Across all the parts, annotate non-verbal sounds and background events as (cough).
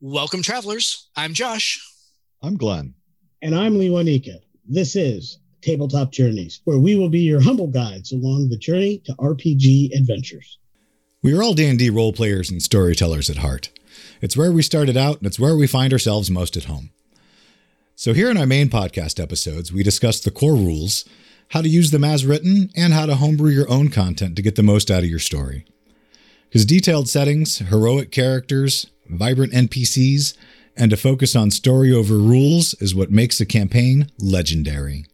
Welcome, travelers. I'm Josh. I'm Glenn. And I'm Lee Wanika. This is Tabletop Journeys, where we will be your humble guides along the journey to RPG adventures. We are all D&D role players and storytellers at heart. It's where we started out, and it's where we find ourselves most at home. So here in our main podcast episodes, we discuss the core rules, how to use them as written, and how to homebrew your own content to get the most out of your story. Because detailed settings, heroic characters, vibrant NPCs, and a focus on story over rules is what makes a campaign legendary.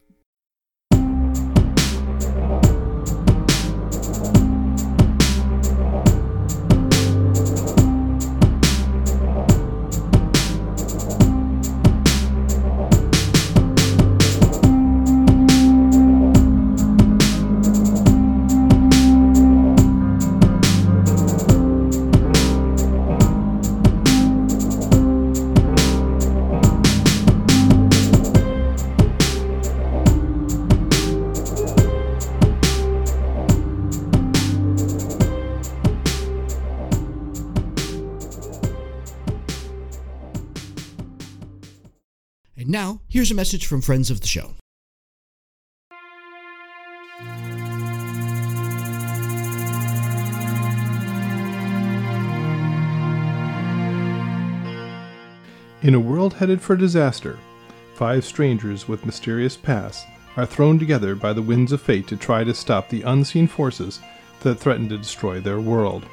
Here's a message from friends of the show. In a world headed for disaster, five strangers with mysterious pasts are thrown together by the winds of fate to try to stop the unseen forces that threaten to destroy their world.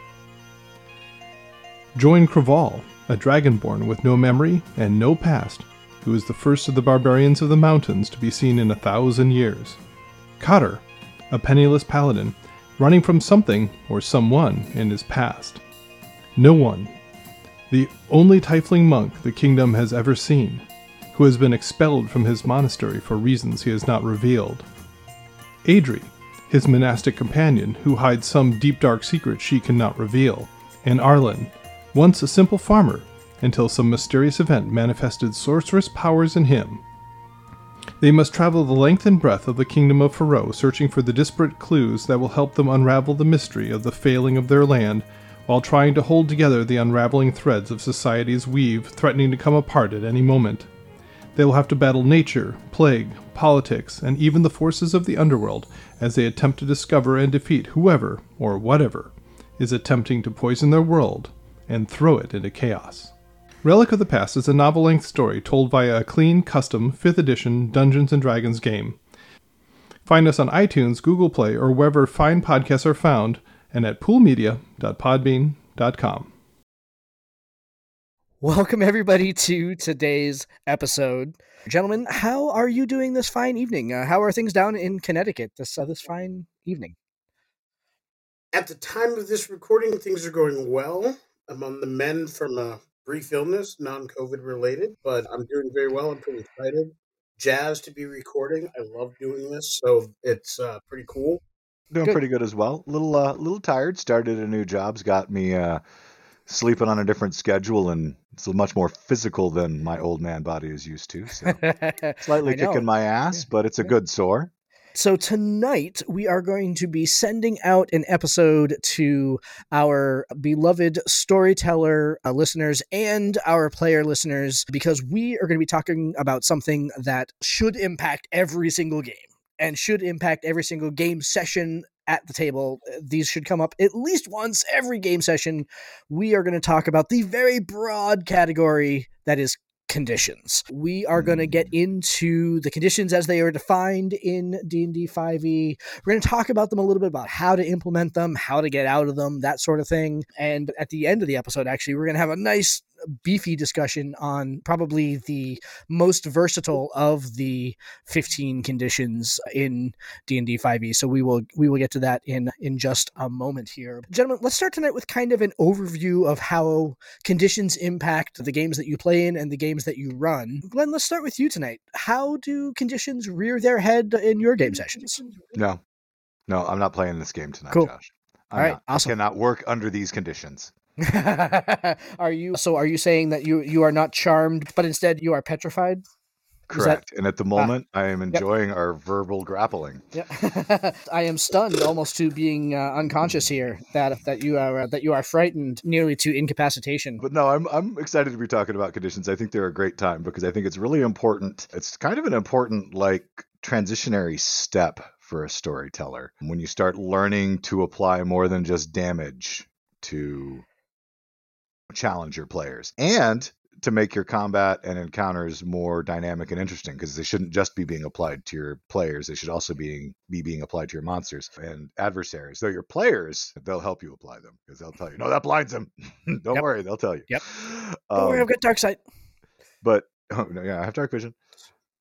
Join Craval, a dragonborn with no memory and no past, who is the first of the barbarians of the mountains to be seen in a thousand years. Cotter, a penniless paladin, running from something or someone in his past. No one, the only tiefling monk the kingdom has ever seen, who has been expelled from his monastery for reasons he has not revealed. Adri, his monastic companion, who hides some deep dark secret she cannot reveal. And Arlen, once a simple farmer, until some mysterious event manifested sorcerous powers in him. They must travel the length and breadth of the kingdom of Faroe, searching for the disparate clues that will help them unravel the mystery of the failing of their land, while trying to hold together the unraveling threads of society's weave, threatening to come apart at any moment. They will have to battle nature, plague, politics, and even the forces of the underworld as they attempt to discover and defeat whoever, or whatever, is attempting to poison their world and throw it into chaos. Relic of the Past is a novel length story told via a clean, custom, 5th edition Dungeons and Dragons game. Find us on iTunes, Google Play, or wherever fine podcasts are found, and at poolmedia.podbean.com. Welcome, everybody, to today's episode. Gentlemen, how are you doing this fine evening? Uh, how are things down in Connecticut this, uh, this fine evening? At the time of this recording, things are going well. I'm on the men from a brief illness, non COVID related, but I'm doing very well. I'm pretty excited. Jazz to be recording. I love doing this, so it's uh, pretty cool. Doing Good. pretty good as well. Little uh, little tired. Started a new job's got me uh, sleeping on a different schedule, and it's much more physical than my old man body is used to. So (laughs) slightly kicking my ass, Yeah, but it's a good sore. So tonight we are going to be sending out an episode to our beloved storyteller uh, listeners and our player listeners because we are going to be talking about something that should impact every single game and should impact every single game session at the table. These should come up at least once every game session. We are going to talk about the very broad category that is conditions. We are going to get mm. into the conditions as they are defined in D&D 5e. E. We're going to talk about them a little bit about how to implement them, how to get out of them, that sort of thing. And at the end of the episode actually, we're going to have a nice beefy discussion on probably the most versatile of the 15 conditions in D&D 5e. E. So we will we will get to that in in just a moment here. Gentlemen, let's start tonight with kind of an overview of how conditions impact the games that you play in and the games that you run. Glenn, let's start with you tonight. How do conditions rear their head in your game sessions? No, no, I'm not playing this game tonight, Cool. Josh. I'm All right, not. awesome. I cannot work under these conditions. (laughs) are you so are you saying that you you are not charmed but instead you are petrified? Correct. and at the moment, I am enjoying yep. our verbal grappling. Yeah, (laughs) I am stunned almost to being uh, unconscious here. That that you are uh, that you are frightened nearly to incapacitation. But no, I'm I'm excited to be talking about conditions. I think they're a great time because I think it's really important. It's kind of an important like transitionary step for a storyteller when you start learning to apply more than just damage to challenger players and to make your combat and encounters more dynamic and interesting because they shouldn't just be being applied to your players they should also be, be being applied to your monsters and adversaries. Though your players they'll help you apply them because they'll tell you no that blinds them (laughs) don't yep. worry they'll tell you. Yep. Um, don't worry i've got dark sight. but (laughs) oh, no, yeah i have dark vision.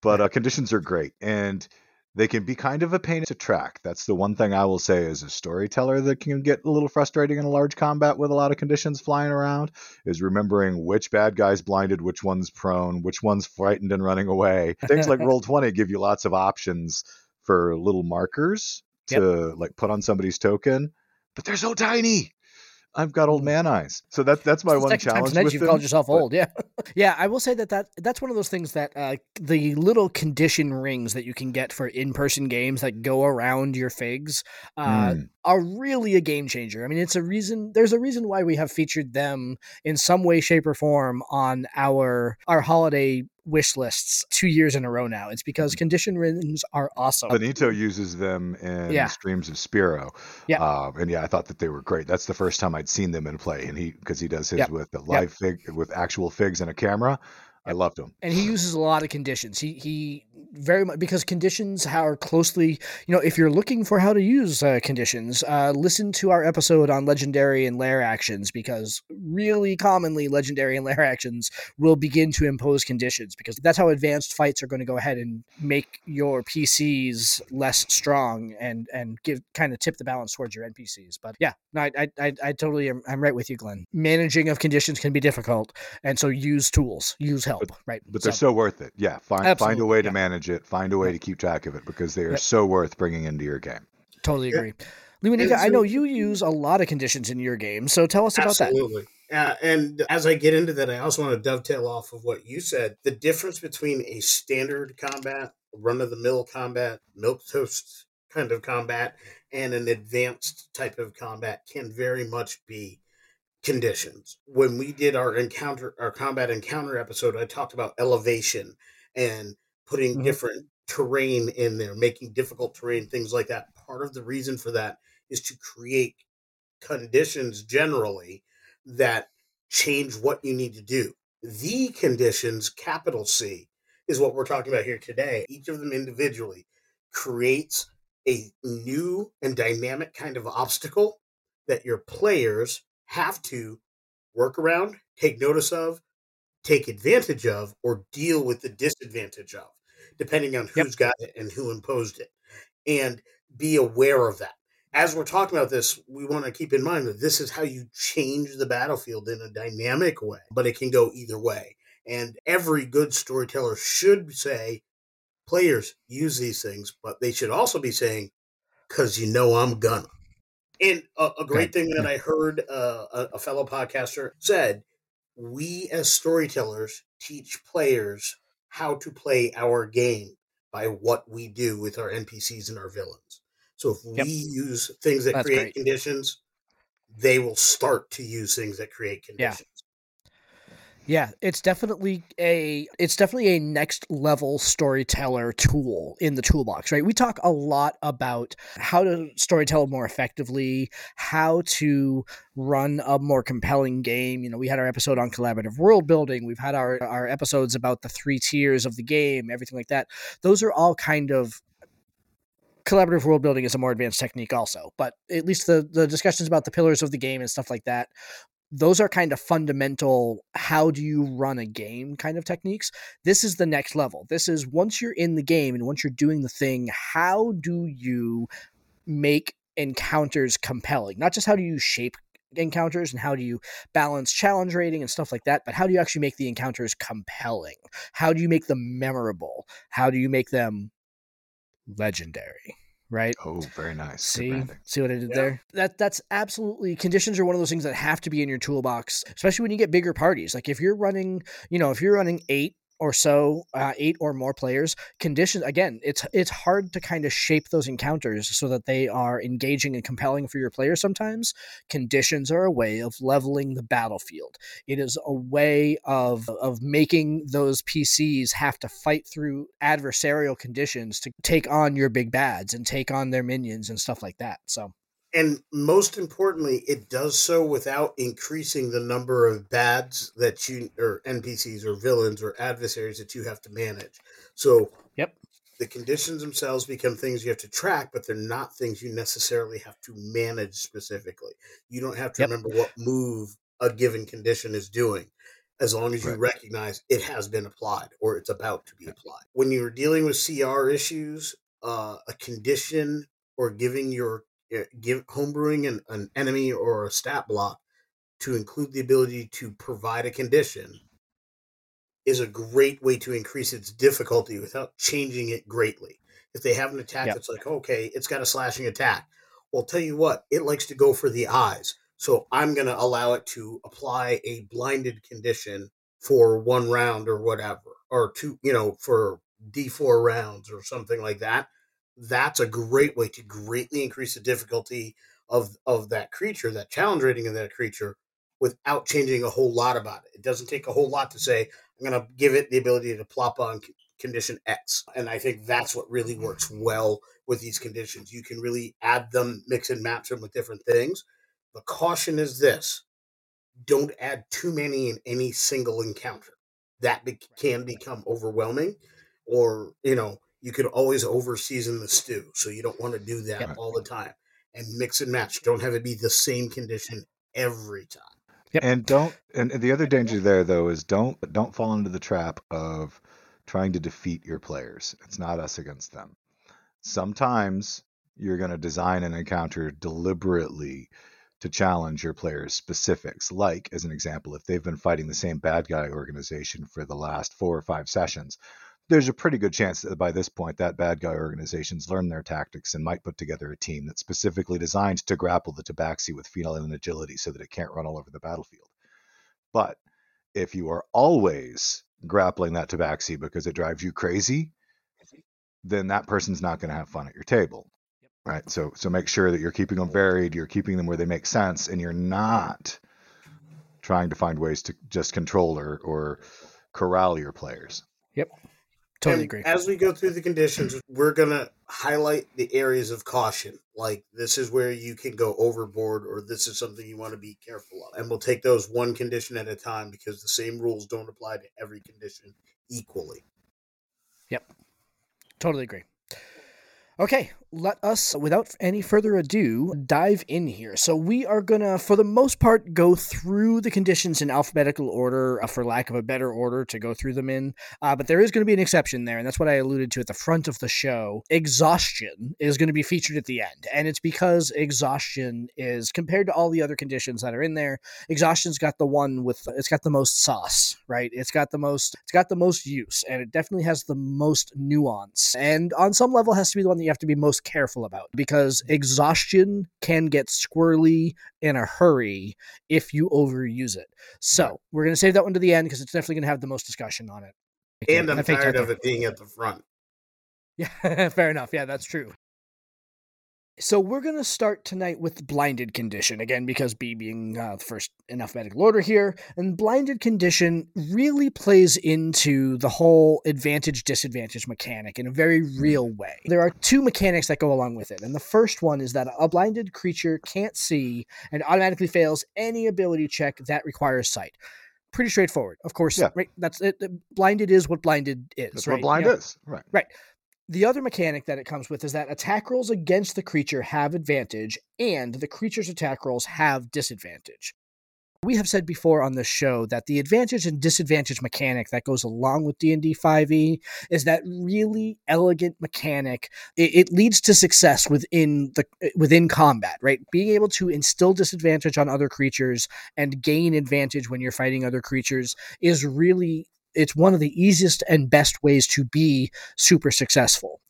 But uh, conditions are great and they can be kind of a pain to track. That's the one thing I will say as a storyteller that can get a little frustrating in a large combat with a lot of conditions flying around is remembering which bad guy's blinded, which one's prone, which one's frightened and running away. Things like (laughs) Roll20 give you lots of options for little markers to yep. like put on somebody's token, but they're so tiny. I've got old mm. man eyes. So that that's my one challenge. With you've them. called yourself but... old, yeah, (laughs) yeah. I will say that that that's one of those things that uh, the little condition rings that you can get for in person games that go around your figs uh, mm. Are really a game changer. I mean, it's a reason. There's a reason why we have featured them in some way, shape, or form on our our holiday wish lists two years in a row now. It's because mm-hmm. condition rings are awesome. Benito uses them in yeah. Streams of Spiro. Yeah. Uh, and yeah, I thought that they were great. That's the first time I'd seen them in play. And he, because he does his with the live fig, with actual figs and a camera. I loved him. And he uses a lot of conditions. He he very much because conditions are closely, you know, if you're looking for how to use uh, conditions, uh, listen to our episode on legendary and lair actions because really commonly legendary and lair actions will begin to impose conditions because that's how advanced fights are going to go ahead and make your PCs less strong and and give kind of tip the balance towards your NPCs. But yeah, no, I I I, totally am I'm right with you, Glenn. Managing of conditions can be difficult, and so use tools, use help, but, right? But they're so, so worth it. Yeah, find find a way to manage manage it, find a way to keep track of it because they are yep. so worth bringing into your game. Totally agree. Luminika, I know you use a lot of conditions in your game, so tell us about absolutely. that. Uh, and as I get into that, I also want to dovetail off of what you said. The difference between a standard combat, run of the mill combat, milk toast kind of combat, and an advanced type of combat can very much be conditions. When we did our encounter, our combat encounter episode, I talked about elevation and putting mm-hmm. different terrain in there, making difficult terrain, things like that. Part of the reason for that is to create conditions generally that change what you need to do. The conditions, capital C, is what we're talking about here today. Each of them individually creates a new and dynamic kind of obstacle that your players have to work around, take notice of, take advantage of, or deal with the disadvantage of depending on who's yep. got it and who imposed it, and be aware of that. As we're talking about this, we want to keep in mind that this is how you change the battlefield in a dynamic way, but it can go either way. And every good storyteller should say, players use these things, but they should also be saying, because you know I'm gonna. And a, a great thing that I heard uh, a, a fellow podcaster said, we as storytellers teach players how to play our game by what we do with our NPCs and our villains. So if yep. we use things that That's create great. conditions, they will start to use things that create conditions. Yeah, it's definitely a it's definitely a next level storyteller tool in the toolbox, right? We talk a lot about how to storytell more effectively, how to run a more compelling game. You know, we had our episode on collaborative world building, we've had our our episodes about the three tiers of the game, everything like that. Those are all kind of collaborative world building is a more advanced technique also but at least the the discussions about the pillars of the game and stuff like that those are kind of fundamental how do you run a game kind of techniques. This is the next level. This is once you're in the game and once you're doing the thing how do you make encounters compelling? Not just how do you shape encounters and how do you balance challenge rating and stuff like that but how do you actually make the encounters compelling? How do you make them memorable? How do you make them legendary right? Oh, very nice. See, see what I did yeah. there? That that's absolutely conditions are one of those things that have to be in your toolbox, especially when you get bigger parties. Like if you're running, you know, if you're running eight or so, uh, eight or more players, conditions again, it's it's hard to kind of shape those encounters so that they are engaging and compelling for your players sometimes. Conditions are a way of leveling the battlefield. It is a way of of making those PCs have to fight through adversarial conditions to take on your big bads and take on their minions and stuff like that. So and most importantly, it does so without increasing the number of bads that you or NPCs or villains or adversaries that you have to manage. So, yep, the conditions themselves become things you have to track, but they're not things you necessarily have to manage specifically. You don't have to yep. remember what move a given condition is doing as long as you right. recognize it has been applied or it's about to be applied. When you're dealing with CR issues, uh, a condition or giving your Eh, give homebrewing an, an enemy or a stat block to include the ability to provide a condition is a great way to increase its difficulty without changing it greatly. If they have an attack yep. that's like, okay, it's got a slashing attack. Well, tell you what, it likes to go for the eyes. So I'm going to allow it to apply a blinded condition for one round or whatever, or two, you know, for D4 rounds or something like that that's a great way to greatly increase the difficulty of of that creature, that challenge rating of that creature, without changing a whole lot about it. It doesn't take a whole lot to say I'm going to give it the ability to plop on condition X, and I think that's what really works well with these conditions. You can really add them, mix and match them with different things. The caution is this: don't add too many in any single encounter. That be- can become overwhelming, or you know you could always over season the stew. So you don't want to do that yep. all the time. And mix and match. Don't have it be the same condition every time. Yep. And don't and the other danger there though is don't don't fall into the trap of trying to defeat your players. It's not us against them. Sometimes you're going to design an encounter deliberately to challenge your players' specifics. Like, as an example, if they've been fighting the same bad guy organization for the last four or five sessions, there's a pretty good chance that by this point that bad guy organizations learned their tactics and might put together a team that's specifically designed to grapple the tabaxi with feline agility so that it can't run all over the battlefield. But if you are always grappling that tabaxi because it drives you crazy, then that person's not going to have fun at your table. Right. So so make sure that you're keeping them varied, you're keeping them where they make sense, and you're not trying to find ways to just control or, or corral your players. Yep. Totally and agree. As we go through the conditions, we're going to highlight the areas of caution. Like this is where you can go overboard, or this is something you want to be careful of. And we'll take those one condition at a time because the same rules don't apply to every condition equally. Yep. Totally agree. Okay, let us, without any further ado, dive in here. So, we are going to, for the most part, go through the conditions in alphabetical order, uh, for lack of a better order to go through them in. Uh, but there is going to be an exception there, and that's what I alluded to at the front of the show. Exhaustion is going to be featured at the end, and it's because exhaustion is, compared to all the other conditions that are in there, exhaustion's got the one with, it's got the most sauce, right? It's got the most, it's got the most use, and it definitely has the most nuance, and on some level has to be the one that you have to be most careful about because exhaustion can get squirrely in a hurry if you overuse it. So we're going to save that one to the end because it's definitely going to have the most discussion on it. And I'm tired of it being at the front. (laughs) Yeah, fair enough. Yeah, that's true. So we're going to start tonight with blinded condition again because B being uh, the first in alphabetical order here, and blinded condition really plays into the whole advantage disadvantage mechanic in a very real way. There are two mechanics that go along with it, and the first one is that a blinded creature can't see and automatically fails any ability check that requires sight pretty straightforward. Of course, yeah. right? That's it. Blinded is what blinded is. That's right? what blind you know? is. Right. Right. The other mechanic that it comes with is that attack rolls against the creature have advantage, and the creature's attack rolls have disadvantage. We have said before on this show that the advantage and disadvantage mechanic that goes along with D&D 5e is that really elegant mechanic. It, it, leads to success within the within combat, right? Being able to instill disadvantage on other creatures and gain advantage when you're fighting other creatures is really it's one of the easiest and best ways to be super successful.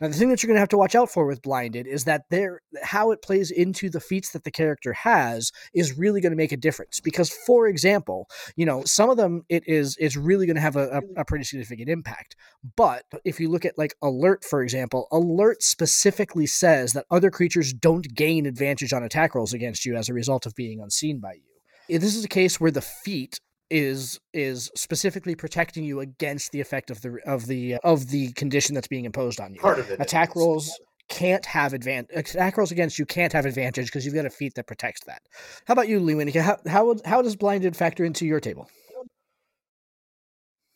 Now, the thing that you're going to have to watch out for with blinded is that there, how it plays into the feats that the character has is really going to make a difference. Because, for example, you know, some of them it is it's really going to have a, a, a pretty significant impact. But if you look at like alert, for example, alert specifically says that other creatures don't gain advantage on attack rolls against you as a result of being unseen by you. This is a case where the feat is is specifically protecting you against the effect of the of the uh, of the condition that's being imposed on you. Part of it. Attack is. rolls can't have advantage. Attack rolls against you can't have advantage because you've got a feat that protects that. How about you, Lee Winneke? How how how does blinded factor into your table?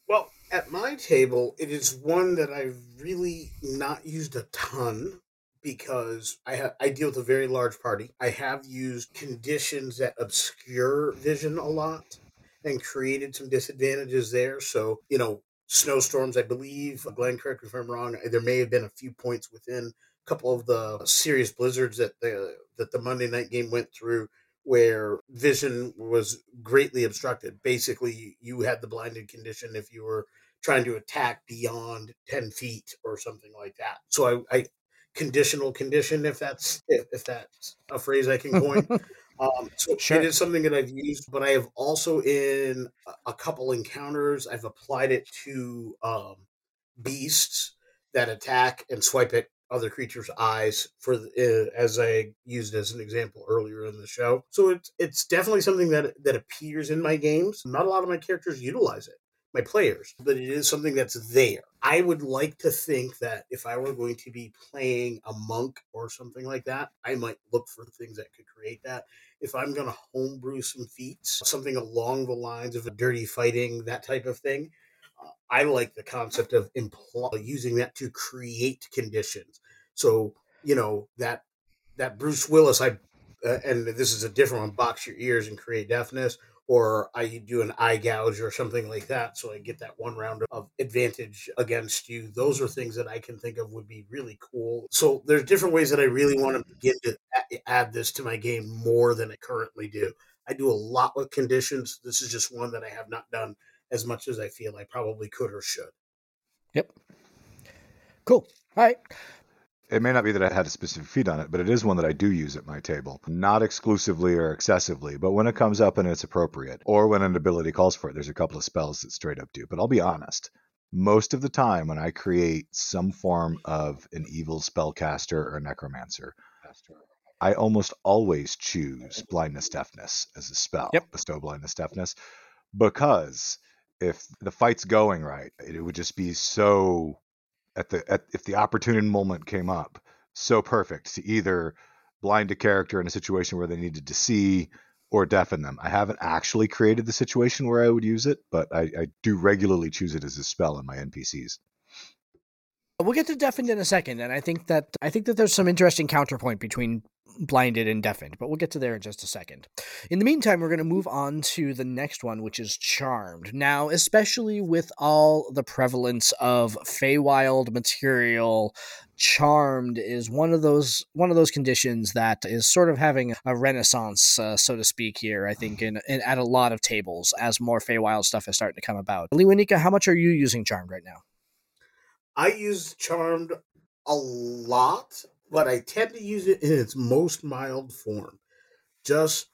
Well, at my table, it is one that I've really not used a ton because I ha- I deal with a very large party. I have used conditions that obscure vision a lot and created some disadvantages there. So, you know, snowstorms, I believe, Glenn, correct me if I'm wrong, there may have been a few points within a couple of the serious blizzards that the that the Monday night game went through where vision was greatly obstructed. Basically, you had the blinded condition if you were trying to attack beyond 10 feet or something like that. So I, I conditional condition, if that's if, if that's a phrase I can coin. (laughs) Um, so Sure. it is something that I've used, but I have also in a- couple encounters, I've applied it to um, beasts that attack and swipe at other creatures' eyes for uh, as I used as an example earlier in the show. So it's it's definitely something that that appears in my games. Not a lot of my characters utilize it, my players, but it is something that's there. I would like to think that if I were going to be playing a monk or something like that, I might look for things that could create that if I'm going to homebrew some feats, something along the lines of a dirty fighting, that type of thing, uh, I like the concept of impl- using that to create conditions. So, you know, that that Bruce Willis, I uh, and this is a different one, box your ears and create deafness, or I do an eye gouge or something like that, so I get that one round of advantage against you. Those are things that I can think of would be really cool. So there's different ways that I really want to begin to add this to my game more than I currently do. I do a lot with conditions. This is just one that I have not done as much as I feel I probably could or should. Yep. Cool. All right. It may not be that I had a specific feat on it, but it is one that I do use at my table. Not exclusively or excessively, but when it comes up and it's appropriate, or when an ability calls for it, there's a couple of spells that straight up do. But I'll be honest, most of the time when I create some form of an evil spellcaster or necromancer, I almost always choose blindness deafness as a spell. Yep. Bestow blindness deafness. Because if the fight's going right, it would just be so at the at, if the opportune moment came up, so perfect to either blind a character in a situation where they needed to see or deafen them. I haven't actually created the situation where I would use it, but I, I do regularly choose it as a spell in my NPCs. We'll get to deafened in a second, and I think that I think that there's some interesting counterpoint between blinded and deafened, but we'll get to there in just a second. In the meantime, we're going to move on to the next one, which is charmed. Now, especially with all the prevalence of Feywild material, charmed is one of those one of those conditions that is sort of having a renaissance, uh, so to speak. Here, I think, in, in at a lot of tables as more Feywild stuff is starting to come about. Lee how much are you using charmed right now? I use Charmed a lot, but I tend to use it in its most mild form. Just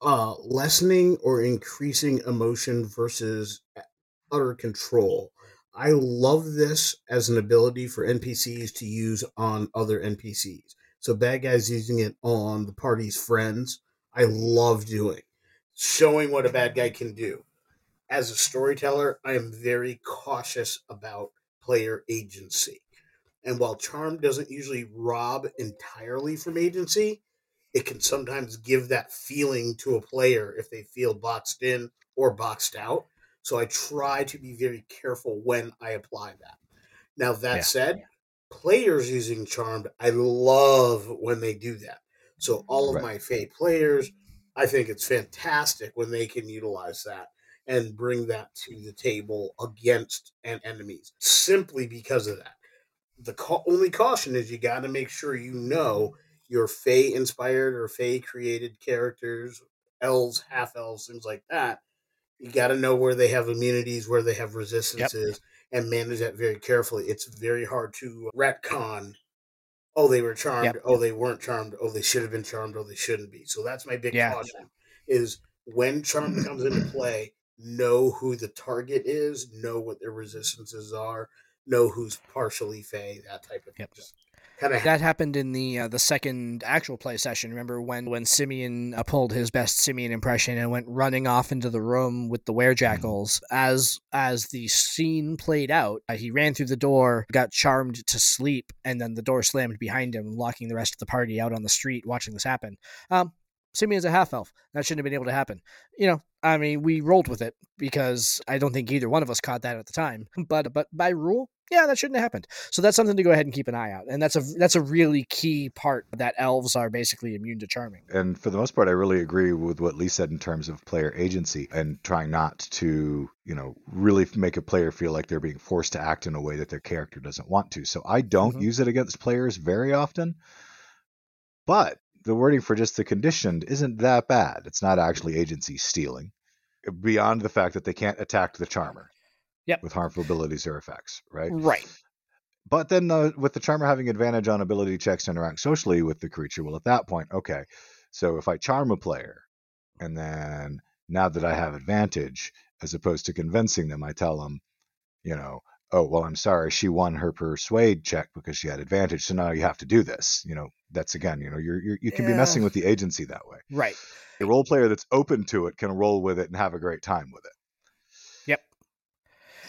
uh, lessening or increasing emotion versus utter control. I love this as an ability for NPCs to use on other NPCs. So bad guys using it on the party's friends, I love doing. Showing what a bad guy can do. As a storyteller, I am very cautious about player agency. And while charm doesn't usually rob entirely from agency, it can sometimes give that feeling to a player if they feel boxed in or boxed out. So I try to be very careful when I apply that. Now, that Yeah. said, players using charmed, I love when they do that. So all of Right. my Fey players, I think it's fantastic when they can utilize that and bring that to the table against an enemies simply because of that. The ca- only caution is you got to make sure you know your Fey inspired or Fey created characters, elves, half elves, things like that. You got to know where they have immunities, where they have resistances, and manage that very carefully. It's very hard to retcon. Oh, they were charmed. Yep. Oh, they weren't charmed. Oh, they should have been charmed. Oh, they shouldn't be. So that's my big Yeah. caution: is when charm comes into play, know who the target is, know what their resistances are, know who's partially fey, that type of thing. Yep. Just kind of That happened in the uh, the second actual play session. Remember when when Simeon uh, pulled his best Simeon impression and went running off into the room with the werejackals. As as the scene played out, uh, he ran through the door, got charmed to sleep, and then the door slammed behind him, locking the rest of the party out on the street watching this happen. Um, Simeon's a half elf. That shouldn't have been able to happen. You know, I mean, we rolled with it because I don't think either one of us caught that at the time. But but by rule, yeah, that shouldn't have happened. So that's something to go ahead and keep an eye out. And that's a that's a really key part that elves are basically immune to charming. And for the most part, I really agree with what Lee said in terms of player agency and trying not to, you know, really make a player feel like they're being forced to act in a way that their character doesn't want to. So I don't Mhm. use it against players very often. But the wording for just the conditioned isn't that bad. It's not actually agency stealing, beyond the fact that they can't attack the charmer Yep. with harmful abilities or effects, right? Right. But then uh, with the charmer having advantage on ability checks to interact socially with the creature, well, at that point, okay. So if I charm a player, and then now that I have advantage, as opposed to convincing them, I tell them, you know, oh well, I'm sorry, she won her persuade check because she had advantage, so now you have to do this. You know, that's again, you know, you're, you're you can be messing with the agency that way. Right. A role player that's open to it can roll with it and have a great time with it. Yep.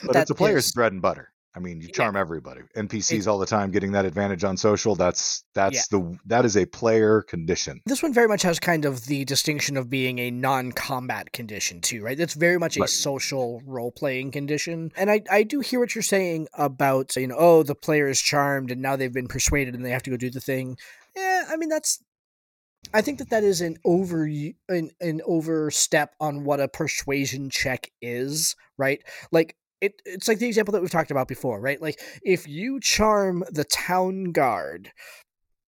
But That it's a player's is- bread and butter. I mean, you Yeah. charm everybody. NPCs It- all the time getting that advantage on social. That's that's the that is a player condition. This one very much has kind of the distinction of being a non-combat condition too, right? That's very much a Right. social role-playing condition. And I, I do hear what you're saying about, you know, oh, the player is charmed and now they've been persuaded and they have to go do the thing. Yeah, I mean that's I think that that is an over an, an overstep on what a persuasion check is, right? Like it, it's like the example that we've talked about before, right? Like if you charm the town guard,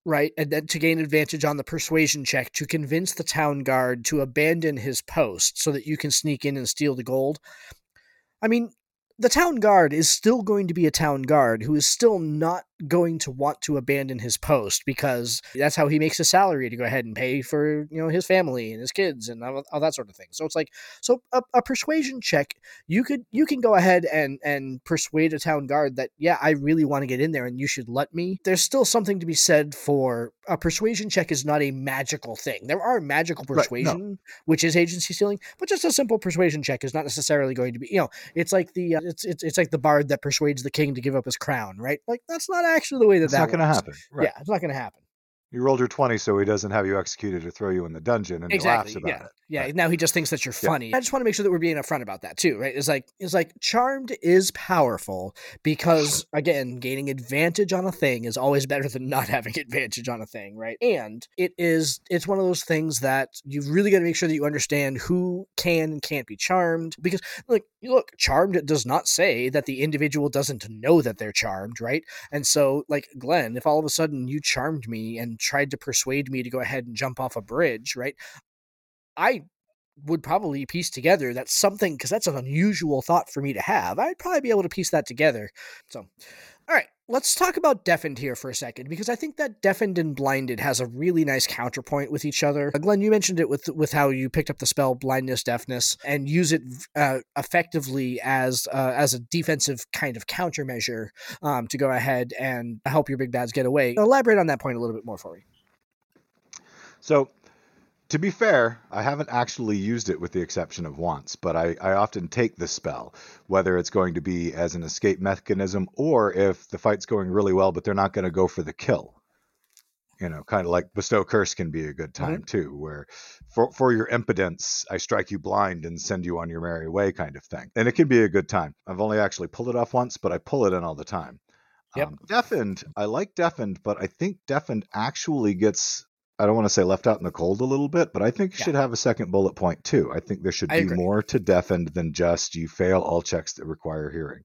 right, and then to gain advantage on the persuasion check to convince the town guard to abandon his post so that you can sneak in and steal the gold. I mean, the town guard is still going to be a town guard who is still not going to want to abandon his post because that's how he makes his salary to go ahead and pay for you know his family and his kids and all, all that sort of thing. So it's like so a, a persuasion check you could you can go ahead and and persuade a town guard that yeah i really want to get in there and you should let me. There's still something to be said for a persuasion check is not a magical thing. There are magical Right, no. persuasion which is agency stealing but just a simple persuasion check is not necessarily going to be you know it's like the uh, it's, it's it's like the bard that persuades the king to give up his crown right? Like that's not actually the way that It's that not going to happen. Right. yeah it's not going to happen You rolled your twenty, so he doesn't have you executed or throw you in the dungeon, and exactly he laughs about yeah it. yeah now he just thinks that you're Yeah. funny i just want to make sure that we're being upfront about that too right it's like it's like charmed is powerful because (sighs) again gaining advantage on a thing is always better than not having (laughs) advantage on a thing right and it is it's one of those things that you've really got to make sure that you understand who can and can't be charmed because like look charmed does not say that the individual doesn't know that they're charmed right and so like glenn if all of a sudden you charmed me and tried to persuade me to go ahead and jump off a bridge right I would probably piece together that something because that's an unusual thought for me to have. I'd probably be able to piece that together. So, all right, let's talk about deafened here for a second because I think that deafened and blinded has a really nice counterpoint with each other. Uh, Glenn, you mentioned it with with how you picked up the spell blindness, deafness, and use it uh, effectively as uh, as a defensive kind of countermeasure um, to go ahead and help your big bads get away. Elaborate on that point a little bit more for me. So, to be fair, I haven't actually used it with the exception of once, but I, I often take the spell, whether it's going to be as an escape mechanism or if the fight's going really well, but they're not going to go for the kill. You know, kind of like bestow curse can be a good time too, where for for your impotence, I strike you blind and send you on your merry way, kind of thing. And it can be a good time. I've only actually pulled it off once, but I pull it in all the time. Yep. Um, deafened, I like deafened, but I think deafened actually gets I don't want to say left out in the cold a little bit, but I think it Yeah. should have a second bullet point too. I think there should I be agree. more to deafened than just you fail all checks that require hearing.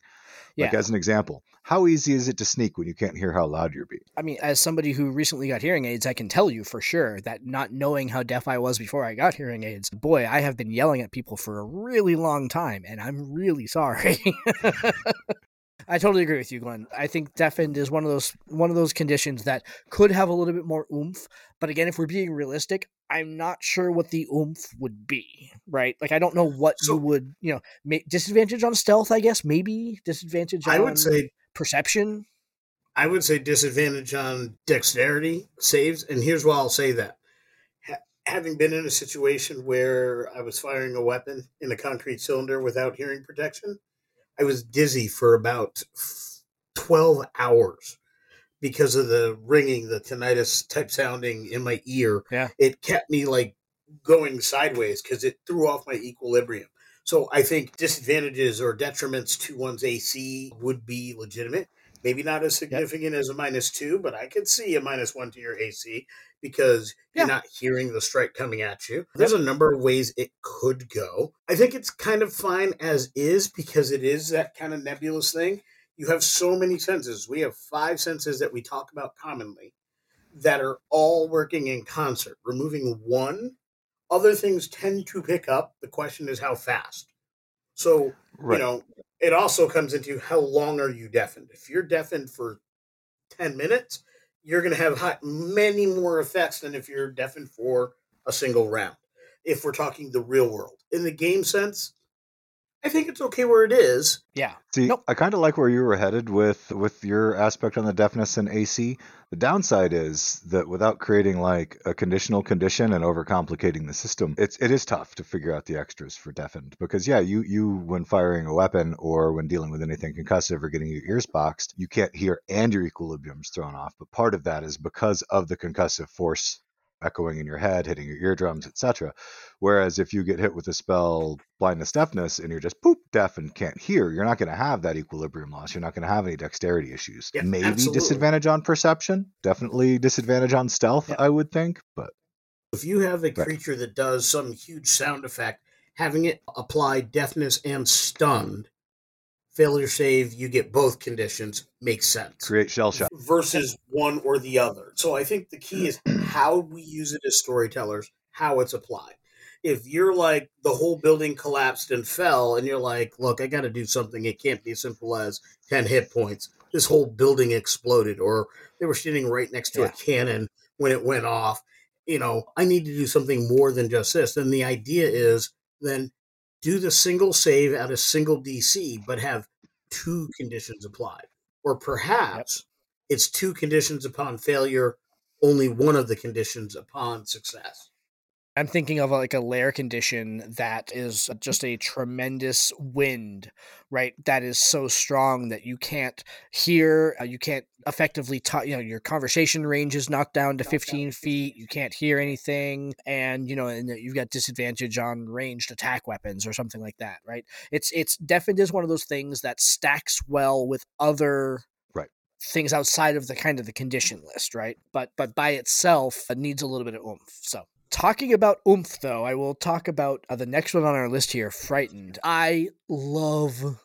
Like Yeah. as an example, how easy is it to sneak when you can't hear how loud you're being? I mean, as somebody who recently got hearing aids, I can tell you for sure that not knowing how deaf I was before I got hearing aids, boy, I have been yelling at people for a really long time, and I'm really sorry. (laughs) I totally agree with you, Glenn. I think deafened is one of those one of those conditions that could have a little bit more oomph. But again, if we're being realistic, I'm not sure what the oomph would be. Right? Like I don't know what So- you would, you know, ma- disadvantage on stealth. I guess maybe disadvantage. I on would say perception. I would say disadvantage on dexterity saves, and here's why I'll say that. Ha- having been in a situation where I was firing a weapon in a concrete cylinder without hearing protection, I was dizzy for about 12 hours because of the ringing, the tinnitus type sounding in my ear. Yeah. It kept me like going sideways because it threw off my equilibrium. So I think disadvantages or detriments to one's AC would be legitimate. Maybe not as significant as a minus two, but I could see a minus one to your AC because you're not hearing the strike coming at you. There's a number of ways it could go. I think it's kind of fine as is because it is that kind of nebulous thing. You have so many senses. We have five senses that we talk about commonly that are all working in concert. Removing one, other things tend to pick up. The question is how fast. So Right. you know, it also comes into how long are you deafened? If you're deafened for 10 minutes, you're going to have hi- many more effects than if you're deafened for a single round. If we're talking the real world. In the game sense, I think it's okay where it is. Yeah. See, Nope. I kind of like where you were headed with with your aspect on the deafness and AC. The downside is that without creating like a conditional condition and overcomplicating the system, it's it is tough to figure out the extras for deafened because yeah, you you when firing a weapon or when dealing with anything concussive or getting your ears boxed, you can't hear and your equilibrium's thrown off. But part of that is because of the concussive force echoing in your head, hitting your eardrums, etc. Whereas if you get hit with a spell blindness deafness and you're just poop deaf and can't hear, you're not going to have that equilibrium loss. You're not going to have any dexterity issues. Maybe absolutely. disadvantage on perception, definitely disadvantage on stealth. I would think. But If you have a Right. creature that does some huge sound effect, having it apply deafness and stunned, failure save, you get both conditions, makes sense. create shell shock. versus one or the other. So I think the key is (clears throat) how we use it as storytellers, how it's applied. If you're like the whole building collapsed and fell, and you're like, look, I got to do something. It can't be as simple as 10 hit points. This whole building exploded, or they were sitting right next to Yeah. a cannon when it went off. You know, I need to do something more than just this. And the idea is then do the single save at a single DC, but have two conditions applied. Or perhaps it's two conditions upon failure, only one of the conditions upon success. I'm thinking of like a lair condition that is just a tremendous wind, right? That is so strong that you can't hear, uh, you can't effectively talk. You know, your conversation range is knocked down to 15 feet. You can't hear anything, and you know, and you've got disadvantage on ranged attack weapons or something like that, right? It's it's definitely is one of those things that stacks well with other Right. things outside of the kind of the condition list, right? But but by itself it needs a little bit of oomph. So talking about oomph, though, I will talk about uh, the next one on our list here. Frightened. I love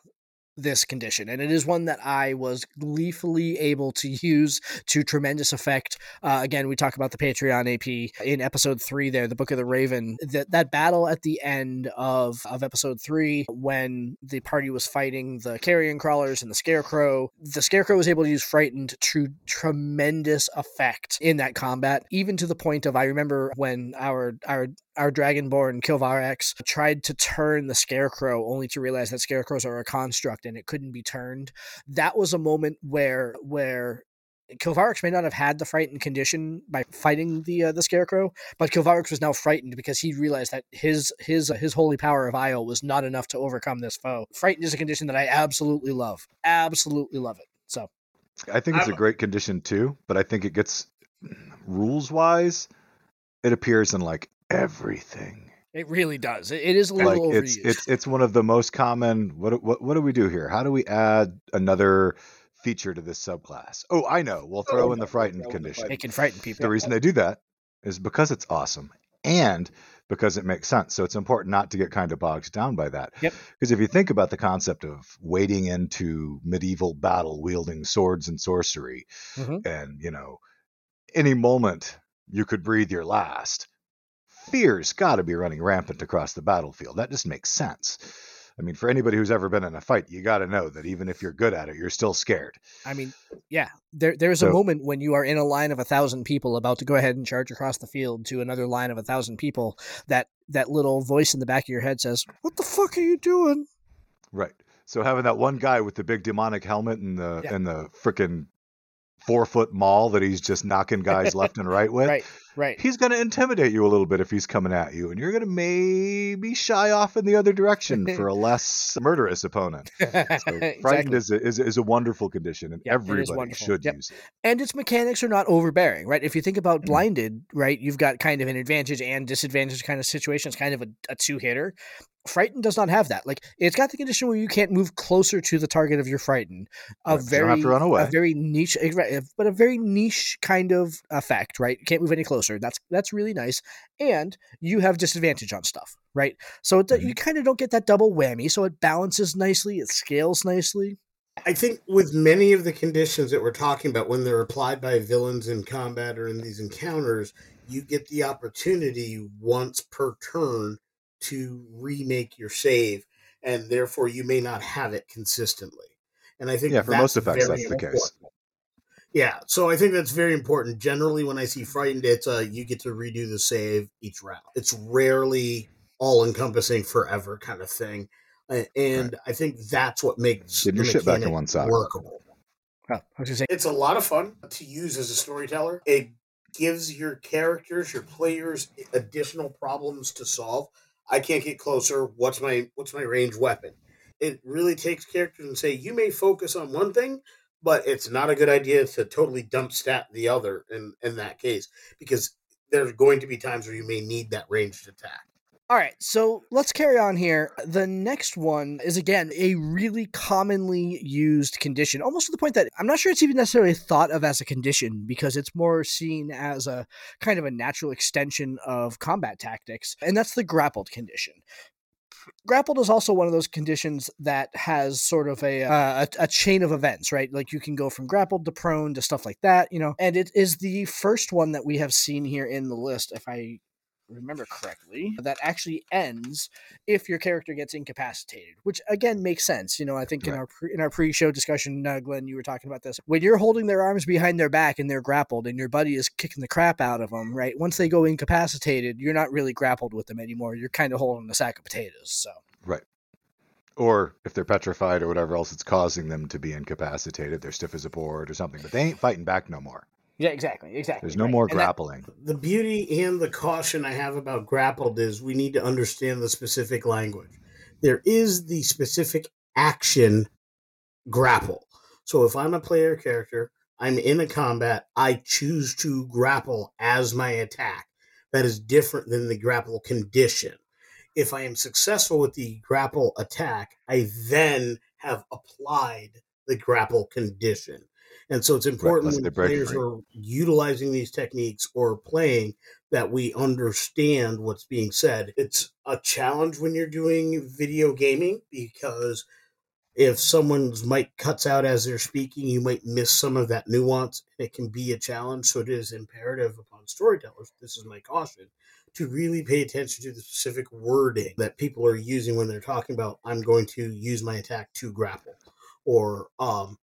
this condition, and it is one that I was gleefully able to use to tremendous effect. Uh, again, we talk about the Patreon AP in episode three. There, the Book of the Raven. That that battle at the end of of episode three, when the party was fighting the carrion crawlers and the scarecrow, the scarecrow was able to use frightened to tremendous effect in that combat, even to the point of I remember when our our our dragonborn Kilvarax tried to turn the scarecrow only to realize that scarecrows are a construct and it couldn't be turned. That was a moment where where Kilvarix may not have had the frightened condition by fighting the uh, the scarecrow, but Kilvarix was now frightened because he realized that his his uh, his holy power of Io was not enough to overcome this foe. Frightened is a condition that I absolutely love, absolutely love it. So I think it's a I'm- great condition too, but I think it gets rules wise, it appears in like everything. It really does. It, it is a little like overused. it's it's it's one of the most common what what what do we do here? How do we add another feature to this subclass? Oh, I know. We'll throw in the frightened condition. it can frighten people. The reason they do that is because it's awesome and because it makes sense. So it's important not to get kind of bogged down by that. Yep. Because if you think about the concept of wading into medieval battle wielding swords and sorcery, Mhm. and you know, any moment you could breathe your last, fear's got to be running rampant across the battlefield. That just makes sense. I mean, for anybody who's ever been in a fight, you got to know that even if you're good at it, you're still scared. I mean, yeah, there there's So- a moment when you are in a line of a thousand people about to go ahead and charge across the field to another line of a thousand people. That that little voice in the back of your head says, "What the fuck are you doing?" Right. So having that one guy with the big demonic helmet and the Yeah. and the freaking four foot maul that he's just knocking guys left and right with, Right, right. he's going to intimidate you a little bit if he's coming at you, and you're going to maybe shy off in the other direction for a (laughs) less murderous opponent. (laughs) So frightened is a, is, is a wonderful condition, and Yep, everybody should Yep. use it. and its mechanics are not overbearing, right? If you think about Mhm. blinded, right, you've got kind of an advantage and disadvantage kind of situation. It's kind of a, a two hitter. Frightened does not have that. Like it's got the condition where you can't move closer to the target of your frightened. A Right, so you very don't have to run away. a very niche, but a very niche kind of effect, right? You can't move any closer. That's that's really nice. And you have disadvantage on stuff, right? So it, Mhm. you kind of don't get that double whammy. So it balances nicely. It scales nicely. I think with many of the conditions that we're talking about, when they're applied by villains in combat or in these encounters, you get the opportunity once per turn to remake your save, and therefore you may not have it consistently. And I think Yeah, for that's most effects, very that's the case. Yeah, so I think that's very important. Generally, when I see frightened, it's uh, you get to redo the save each round. It's rarely all encompassing forever kind of thing, and I think that's what makes Getting your shit back in one sock. workable. Oh, I say, It's a lot of fun to use as a storyteller. It gives your characters, your players, additional problems to solve. I can't get closer. What's my what's my range weapon? It really takes characters and say you may focus on one thing, but it's not a good idea to totally dump stat the other in in that case because there's going to be times where you may need that ranged attack. All right, so let's carry on here. The next one is again a really commonly used condition, almost to the point that I'm not sure it's even necessarily thought of as a condition because it's more seen as a kind of a natural extension of combat tactics, and that's the grappled condition. Grappled is also one of those conditions that has sort of a, uh, a a chain of events, right? Like you can go from grappled to prone to stuff like that, you know. And it is the first one that we have seen here in the list, if I remember correctly, that actually ends if your character gets incapacitated, which again makes sense. You know, I think in our pre- in our pre-show discussion, uh, Glenn, you were talking about this. When you're holding their arms behind their back and they're grappled, and your buddy is kicking the crap out of them, right? Once they go incapacitated, you're not really grappled with them anymore. You're kind of holding a sack of potatoes. So Right. Or if they're petrified or whatever else it's causing them to be incapacitated, they're stiff as a board or something, but they ain't fighting back no more. Yeah, exactly, exactly. There's no right. more And that- grappling. The beauty and the caution I have about grappled is we need to understand the specific language. There is the specific action grapple. So if I'm a player character, I'm in a combat, I choose to grapple as my attack. That is different than the grapple condition. If I am successful with the grapple attack, I then have applied the grapple condition. And so it's important unless when players free. are utilizing these techniques or playing that we understand what's being said. It's a challenge when you're doing video gaming because if someone's mic cuts out as they're speaking, you might miss some of that nuance. It can be a challenge. So it is imperative upon storytellers, this is my caution, to really pay attention to the specific wording that people are using when they're talking about, I'm going to use my attack to grapple. Or um.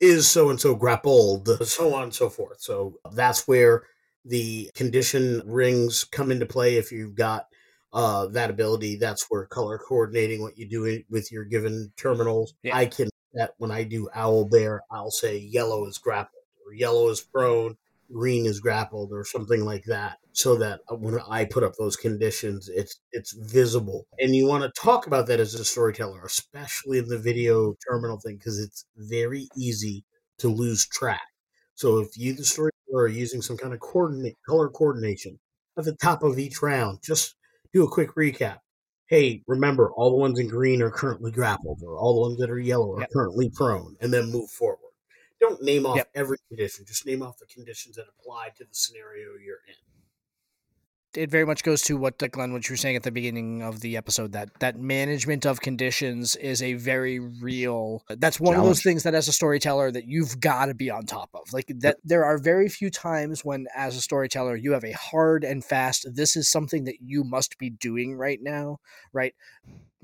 Is so and so grappled, (laughs) so on and so forth. So that's where the condition rings come into play if you've got uh, that ability. That's where color coordinating what you do with your given terminals. Yeah. I can that when I do owl bear, I'll say yellow is grappled or yellow is prone, green is grappled or something like that, so that uh, when I put up those conditions, it's it's visible. And you want to talk about that as a storyteller, especially in the video terminal thing, because it's very easy to lose track. So if you, the storyteller, are using some kind of coordinate color coordination at the top of each round, just do a quick recap. Hey, remember, all the ones in green are currently grappled, or all the ones that are yellow are Yep. currently prone, and then move forward. Don't name off Yep. every condition, just name off the conditions that apply to the scenario you're in. It very much goes to what Glenn, what you were saying at the beginning of the episode that that management of conditions is a very real. That's one of those things that as a storyteller that you've got to be on top of. Like that, there are very few times when, as a storyteller, you have a hard and fast. This is something that you must be doing right now, right?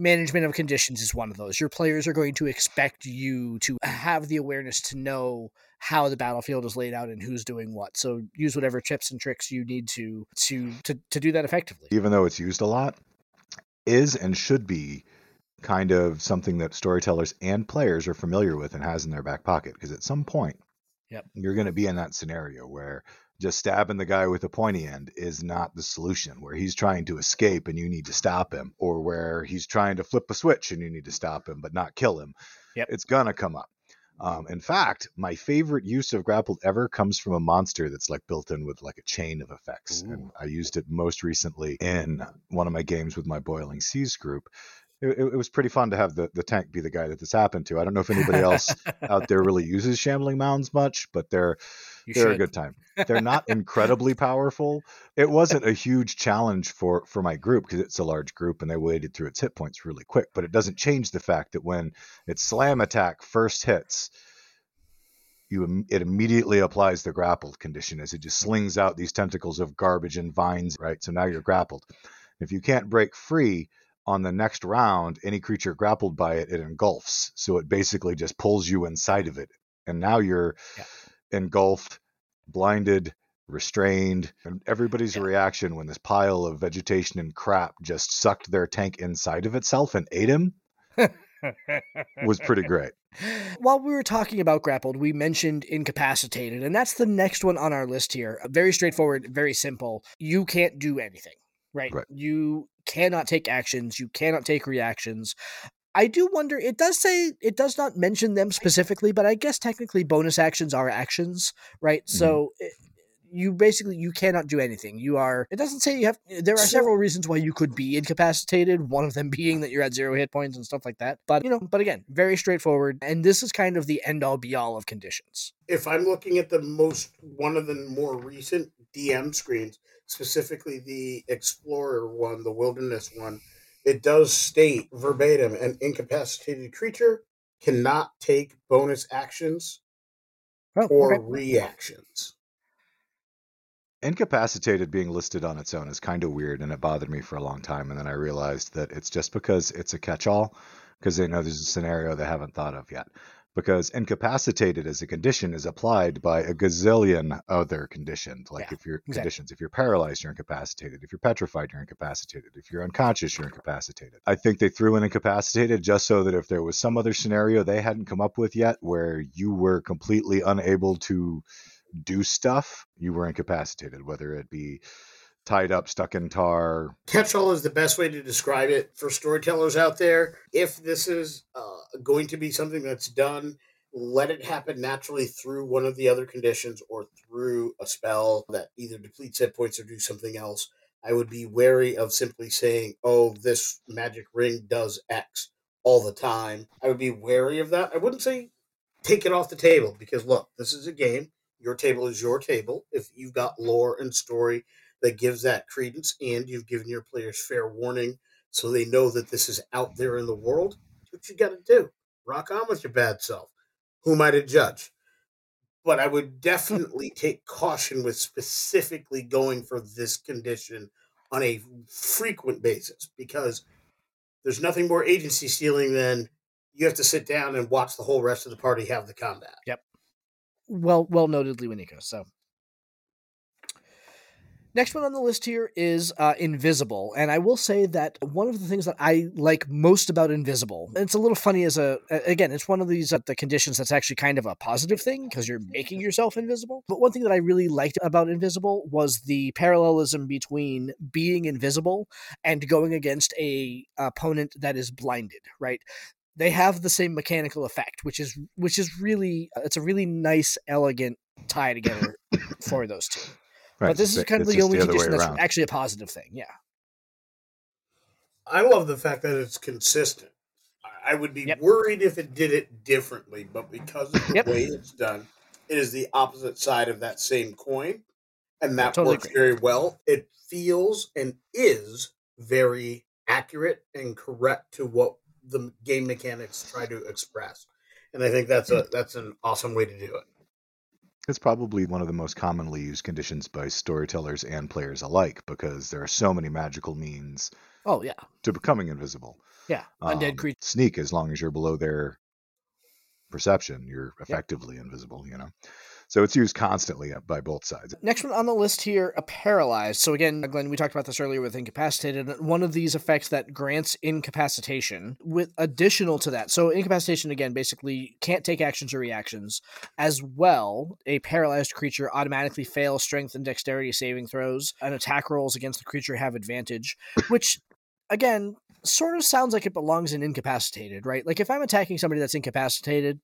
management of conditions is one of those. Your players are going to expect you to have the awareness to know how the battlefield is laid out and who's doing what. So use whatever tips and tricks you need to to to, to do that effectively. Even though it's used a lot, is and should be kind of something that storytellers and players are familiar with and has in their back pocket because at some point Yep. you're going to be in that scenario where just stabbing the guy with a pointy end is not the solution where he's trying to escape and you need to stop him or where he's trying to flip a switch and you need to stop him but not kill him Yep. it's going to come up um, in fact my favorite use of grappled ever comes from a monster that's like built in with like a chain of effects and i used it most recently in one of my games with my boiling seas group it, it was pretty fun to have the, the tank be the guy that this happened to. I don't know if anybody else out there really uses shambling mounds much, but they're You they're a good time. They're not incredibly powerful. It wasn't a huge challenge for for my group because it's a large group and they waded through its hit points really quick. But it doesn't change the fact that when its slam attack first hits, you it immediately applies the grappled condition as it just slings out these tentacles of garbage and vines. Right, so now you're grappled. If you can't break free on the next round, any creature grappled by it, it engulfs. So it basically just pulls you inside of it. And now you're Yeah. Engulfed, blinded, restrained. And everybody's reaction when this pile of vegetation and crap just sucked their tank inside of itself and ate him was pretty (laughs) great. While we were talking about grappled, we mentioned incapacitated, and that's the next one on our list here. Very straightforward, very simple. You can't do anything, right? Right. You cannot take actions, you cannot take reactions. I do wonder, it does say, it does not mention them specifically, but I guess technically bonus actions are actions, right? Mm-hmm. So it, you basically you cannot do anything. You are it doesn't say you have there are So- several reasons why you could be incapacitated, one of them (laughs) being that you're at zero hit points and stuff like that. But you know, but again, very straightforward and this is kind of the end all be all of conditions. if I'm looking at the most one of the more recent DM screens, specifically the Explorer one, the Wilderness one, it does state verbatim an incapacitated creature cannot take bonus actions Oh, or okay. reactions. Incapacitated being listed on its own is kind of weird and it bothered me for a long time. And then I realized that it's just because it's a catch all, because they know there's a scenario they haven't thought of yet. Because incapacitated as a condition is applied by a gazillion other conditions. Like Yeah, if you're exactly. conditions, if you're paralyzed, you're incapacitated. If you're petrified, you're incapacitated. If you're unconscious, you're incapacitated. I think they threw in incapacitated just so that if there was some other scenario they hadn't come up with yet where you were completely unable to do stuff, you were incapacitated, whether it be tied up, stuck in tar. Catch all is the best way to describe it for storytellers out there. If this is uh, going to be something that's done, let it happen naturally through one of the other conditions or through a spell that either depletes hit points or do something else. I would be wary of simply saying, oh, this magic ring does X all the time. I would be wary of that. I wouldn't say take it off the table because, look, this is a game. Your table is your table. If you've got lore and story that gives that credence and you've given your players fair warning so they know that this is out there in the world, what you got to do. Rock on with your bad self. Who am I to judge? But I would hmm. definitely take caution with specifically going for this condition on a frequent basis because there's nothing more agency stealing than you have to sit down and watch the whole rest of the party have the combat. Yep. Well well noted Lewinika. So Next one on the list here is uh, Invisible, and I will say that one of the things that I like most about Invisible, it's a little funny as a again, it's one of these uh, the conditions that's actually kind of a positive thing because you're making yourself invisible. But one thing that I really liked about Invisible was the parallelism between being invisible and going against a opponent that is blinded. Right? They have the same mechanical effect, which is which is really it's a really nice, elegant tie together (laughs) for those two. Right, But this is it's- kind of the only other way condition that's around. actually a positive thing. Yeah. I love the fact that it's consistent. I- I would be Yep. worried if it did it differently, but because of the Yep. way it's done, it is the opposite side of that same coin, and that Totally works agree. very well. It feels and is very accurate and correct to what the game mechanics try to express, and I think that's hmm. a that's an awesome way to do it. It's probably one of the most commonly used conditions by storytellers and players alike because there are so many magical means Oh yeah, to becoming invisible. yeah. Undead Um, creatures. Sneak, as long as you're below their perception, you're effectively invisible, you know? So it's used constantly by both sides. Next one on the list here, a paralyzed. So again, Glenn, we talked about this earlier with incapacitated. One of these effects that grants incapacitation with additional to that. So incapacitation again basically can't take actions or reactions. As well, a paralyzed creature automatically fails strength and dexterity saving throws. And attack rolls against the creature have advantage, which again sort of sounds like it belongs in incapacitated, right? Like if I'm attacking somebody that's incapacitated,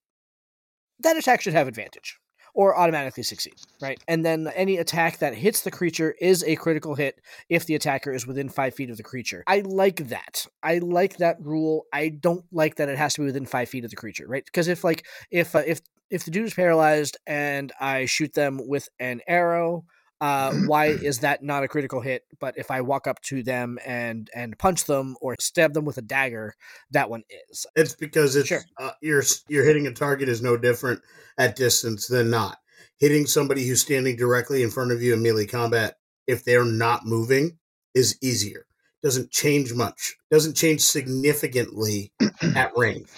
that attack should have advantage or automatically succeed, right? And then any attack that hits the creature is a critical hit if the attacker is within five feet of the creature. I like that. I like that rule. I don't like that it has to be within five feet of the creature, right? Because if like if uh, if if the dude is paralyzed and I shoot them with an arrow, uh, (clears throat) why is that not a critical hit? But if I walk up to them and and punch them or stab them with a dagger, that one is. It's because it's Sure. uh, you're you're hitting a target is no different at distance than not hitting somebody who's standing directly in front of you in melee combat. If they're not moving, is easier. Doesn't change much. Doesn't change significantly (clears throat) at range.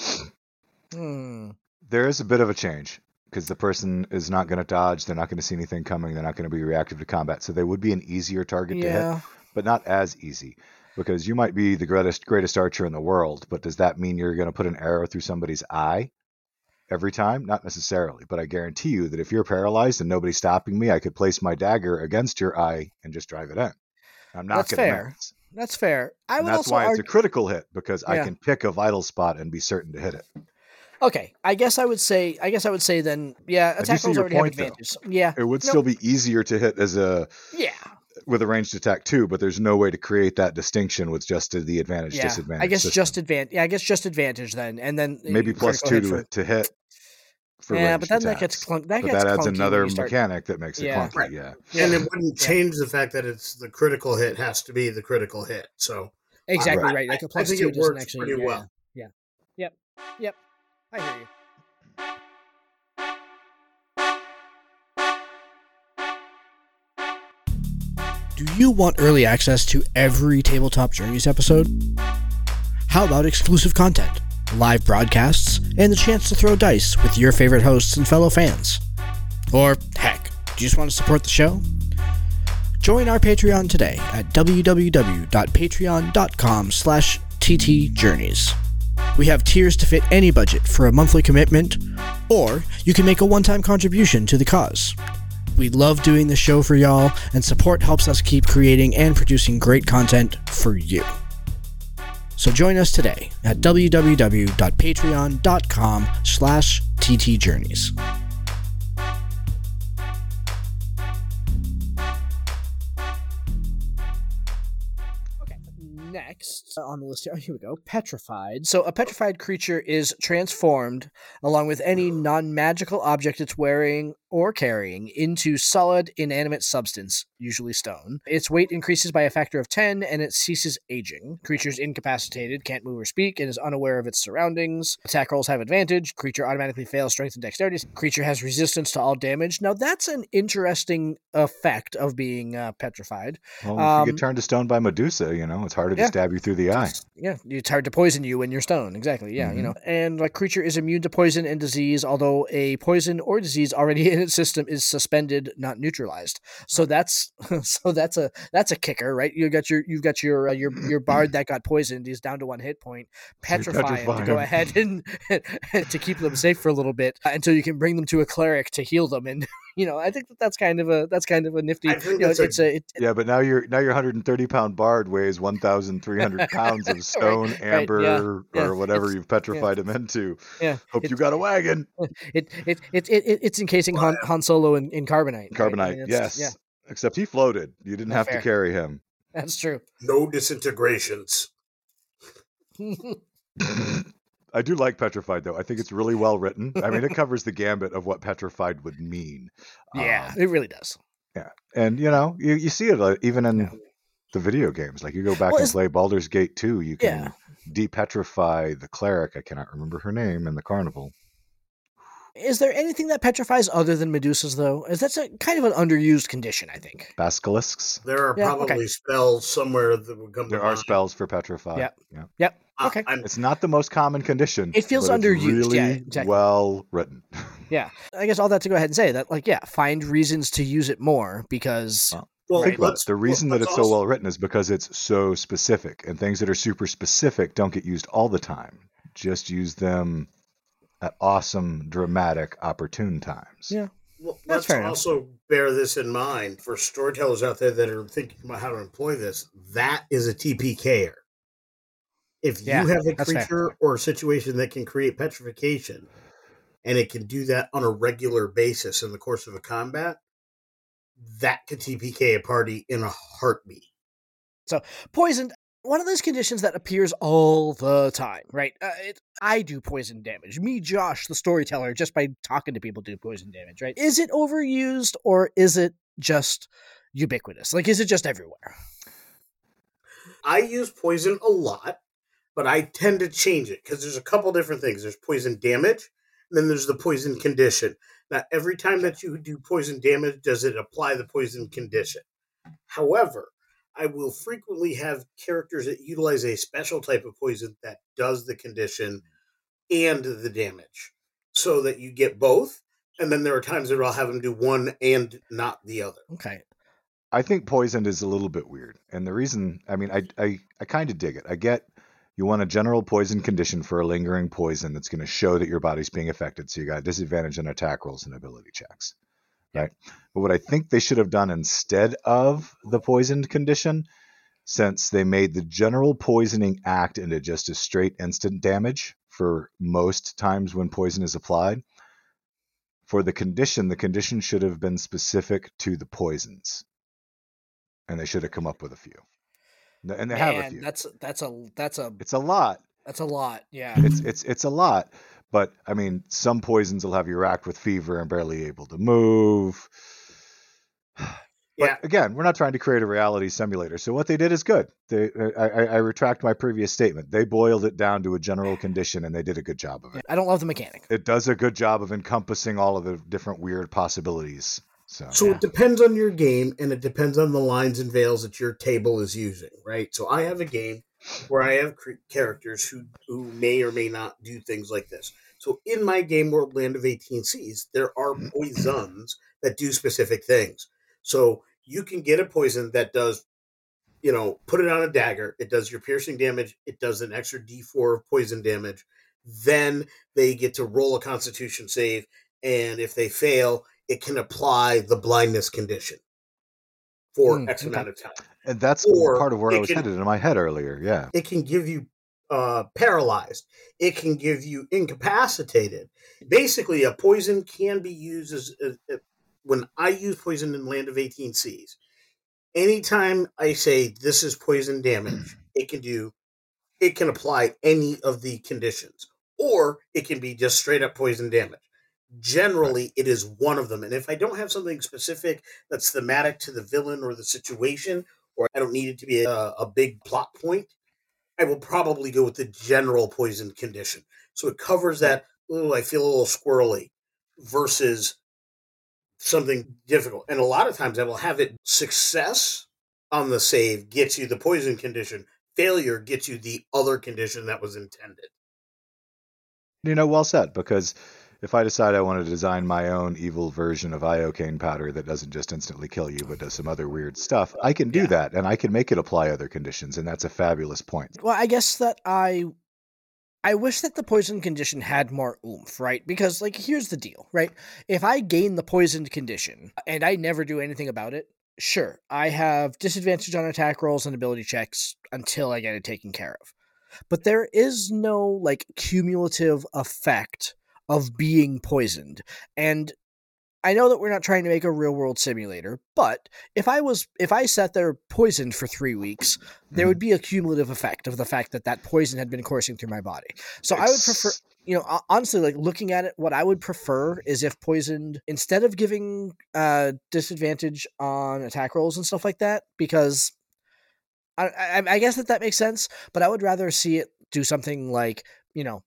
Hmm. There is a bit of a change because the person is not going to dodge. They're not going to see anything coming. They're not going to be reactive to combat. So they would be an easier target to hit, but not as easy because you might be the greatest greatest archer in the world. But does that mean you're going to put an arrow through somebody's eye every time? Not necessarily. But I guarantee you that if you're paralyzed and nobody's stopping me, I could place my dagger against your eye and just drive it in. I'm not That's going to fair. That's fair. I And would that's also why argue. it's a critical hit because I can pick a vital spot and be certain to hit it. Okay, I guess I would say. I guess I would say then. Yeah, do attack rolls your already have point, though. advantage. Yeah, It would No. still be easier to hit as a yeah, with a ranged attack too, but there's no way to create that distinction with just the advantage yeah. disadvantage. I guess system. just advantage. Yeah, I guess just advantage then, and then maybe two to, for- to hit. For yeah, but then that gets attacks. clunk. That but gets that adds clunky another start- mechanic that makes it Yeah. clunky. Right. Yeah, and it wouldn't Yeah. change the fact that it's the critical hit has to be the critical hit. So Exactly Right. right. Like I- a I plus think two it doesn't works actually. pretty well. Yeah. Yep. Yep. I hear you. Do you want early access to every Tabletop Journeys episode? How about exclusive content, live broadcasts, and the chance to throw dice with your favorite hosts and fellow fans? Or, heck, do you just want to support the show? Join our Patreon today at www.patreon.com slash ttjourneys. We have tiers to fit any budget for a monthly commitment, or you can make a one-time contribution to the cause. We love doing the show for y'all, and support helps us keep creating and producing great content for you. So join us today at www.patreon.com slash ttjourneys. Uh, on the list here, oh, (laughs) here we go. Petrified. So a petrified creature is transformed along with any (gasps) non-magical object it's wearing or carrying into solid inanimate substance, usually stone. Its weight increases by a factor of 10 and it ceases aging. Creature's incapacitated, can't move or speak, and is unaware of its surroundings. Attack rolls have advantage. Creature automatically fails strength and dexterity. Creature has resistance to all damage. Now that's an interesting effect of being uh, petrified. well, if you Um, get turned to stone by Medusa, you know it's harder yeah. to stab you through the eye. Yeah, it's hard to poison you when you're stone. Exactly. Yeah, you Mhm. know. And a creature is immune to poison and disease, although a poison or disease already (laughs) in its system is suspended, not neutralized. So that's (laughs) so that's a that's a kicker, right? You got your you've got your uh, your (clears throat) your bard that got poisoned. He's down to one hit point. Petrify him to go ahead (laughs) and (laughs) to keep them safe for a little bit uh, until you can bring them to a cleric to heal them. And you know, I think that that's kind of a that's kind of a nifty. You know, that's a- it's a it, Yeah, but now your now your 130 pound bard weighs 1,300 (laughs) pounds of (laughs) stone, right, amber, yeah, or yeah, whatever you've petrified him into. yeah. Hope it- you got a wagon. It (laughs) it it, it, it it's encasing Han, Han Solo in, in carbonite. right? I Carbonite, mean, it's- yes. Except he floated. You didn't Not have fair. to carry him. That's true. no disintegrations. I do like petrified though. I think it's really well written. I mean, it covers the gambit of what petrified would mean. yeah, Um, it really does. Yeah, and you know, you, you see it uh, even in Yeah. the video games. Like you go back Well, and it's- play Baldur's Gate 2, you can Yeah. depetrify the cleric. I cannot remember her name in the carnival. is there anything that petrifies other than Medusas, though? Is that's a kind of an underused condition, I think. Basilisks. There are Yeah, probably okay. spells somewhere that would come. There to are mind. spells for petrify. Yep. Yeah. Yep. I- Okay. I'm It's not the most common condition. It feels but it's underused, Really yeah, exactly. well written. (laughs) Yeah. I guess all that to go ahead and say that, like, yeah, find reasons to use it more because Well, well, Think about it. The reason that let's it's so well written is because it's so specific, and things that are super specific don't get used all the time. Just use them at awesome, dramatic, opportune times. Yeah. Well, That's let's fair enough. also bear this in mind for storytellers out there that are thinking about how to employ this. That is a TPKer. If Yeah, you have a that's fair. creature or a situation that can create petrification, and it can do that on a regular basis in the course of a combat, that could TPK a party in a heartbeat. So, poisoned one of those conditions that appears all the time right? Uh, it, i do poison damage. Me josh the storyteller just by talking to people do poison damage right? Is it overused or is it just ubiquitous? Like is it just everywhere? I use poison a lot, but I tend to change it because there's a couple different things. There's poison damage, and then there's the poison condition. Now, every time that you do poison damage, does it apply the poison condition? However, I will frequently have characters that utilize a special type of poison that does the condition and the damage so that you get both. And then there are times that I'll have them do one and not the other. okay I think poisoned is a little bit weird, and the reason, I mean, I I, I kind of dig it. I get you want a general poison condition for a lingering poison that's going to show that your body's being affected, so you got disadvantage on attack rolls and ability checks, right? But what I think they should have done instead of the poisoned condition, since they made the general poisoning act into just a straight instant damage for most times when poison is applied. For the condition, the condition should have been specific to the poisons and they should have come up with a few. And they have a Man, few. that's that's a that's a It's a lot. that's a lot yeah It's it's it's a lot. But I mean, some poisons will have you racked with fever and barely able to move. (sighs) But Yeah. again, we're not trying to create a reality simulator. So what they did is good. They, I, I, I retract my previous statement. They boiled it down to a general (sighs) condition, and they did a good job of it. i don't love the mechanic It does a good job of encompassing all of the different weird possibilities. So So Yeah. it depends on your game and it depends on the lines and veils that your table is using, right? So I have a game where I have characters who, who may or may not do things like this. So in my game world, Land of 18 Seas, there are mm-hmm. poisons that do specific things. So you can get a poison that does, you know, put it on a dagger. It does your piercing damage. It does an extra D4 of poison damage. Then they get to roll a Constitution save, and if they fail, it can apply the blindness condition for Hmm, X okay. amount of time. and that's Or part of where I was can- headed in my head earlier. Yeah. It can give you uh, paralyzed. It can give you incapacitated. Basically, a poison can be used as, as, as- when I use poison in Land of 18 Seas. Anytime I say this is poison damage, (clears throat) it can do. It can apply any of the conditions, or it can be just straight up poison damage. Generally, it is one of them. And if I don't have something specific that's thematic to the villain or the situation, or I don't need it to be a, a big plot point, I will probably go with the general poison condition. So it covers that, oh, I feel a little squirrely versus something difficult. And a lot of times I will have it success on the save gets you the poison condition, failure gets you the other condition that was intended. You know, well said. Because if I decide I want to design my own evil version of iocane powder that doesn't just instantly kill you, but does some other weird stuff, I can do Yeah. that, and I can make it apply other conditions, and that's a fabulous point. Well, I guess that I I wish that the poison condition had more oomph, right? Because like here's the deal, right? If I gain the poisoned condition and I never do anything about it, sure, I have disadvantage on attack rolls and ability checks until I get it taken care of. But there is no like cumulative effect of being poisoned. And I know that we're not trying to make a real world simulator, but if I was if I sat there poisoned for 3 weeks, there Mhm. would be a cumulative effect of the fact that that poison had been coursing through my body. So I would prefer, you know, honestly, like looking at it, what I would prefer is if poisoned instead of giving uh disadvantage on attack rolls and stuff like that, because I, I, I guess that that makes sense. But I would rather see it do something like you know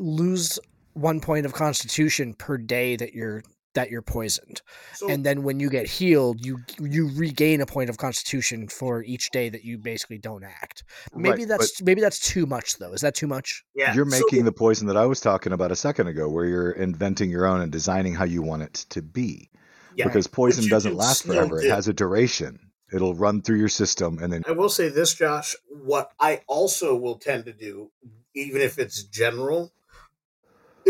lose one point of constitution per day that you're that you're poisoned. So, and then when you get healed, you you regain a point of constitution for each day that you basically don't act. Maybe Right, that's maybe that's too much though. Is that too much? yeah, You're so- making the poison that I was talking about a second ago, where you're inventing your own and designing how you want it to be. yeah. Because poison doesn't last forever; do. it has a duration. It'll run through your system, and then I will say this, Josh. What I also will tend to do, even if it's general,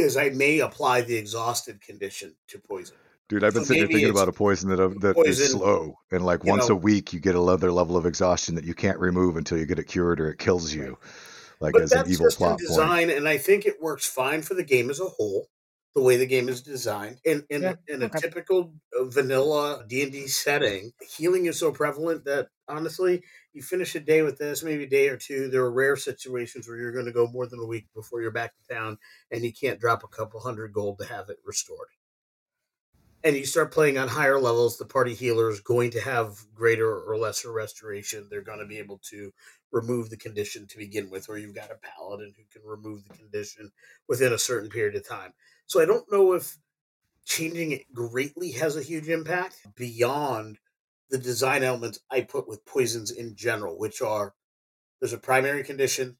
is I may apply the exhausted condition to poison. Dude, I've been So sitting here thinking about a poison that that is poison, slow, and like once know- a week you get another level of exhaustion that you can't remove until you get it cured or it kills you, like but as an evil plot point. design, and I think it works fine for the game as a whole. The way the game is designed, in in, Yeah, in a okay. typical uh, vanilla D and D setting, healing is so prevalent that honestly, you finish a day with this, maybe a day or two. There are rare situations where you're going to go more than a week before you're back to town, and you can't drop a couple hundred gold to have it restored. And you start playing on higher levels, the party healer is going to have greater or lesser restoration. They're going to be able to remove the condition to begin with, or you've got a paladin who can remove the condition within a certain period of time. So I don't know if changing it greatly has a huge impact beyond the design elements I put with poisons in general, which are there's a primary condition,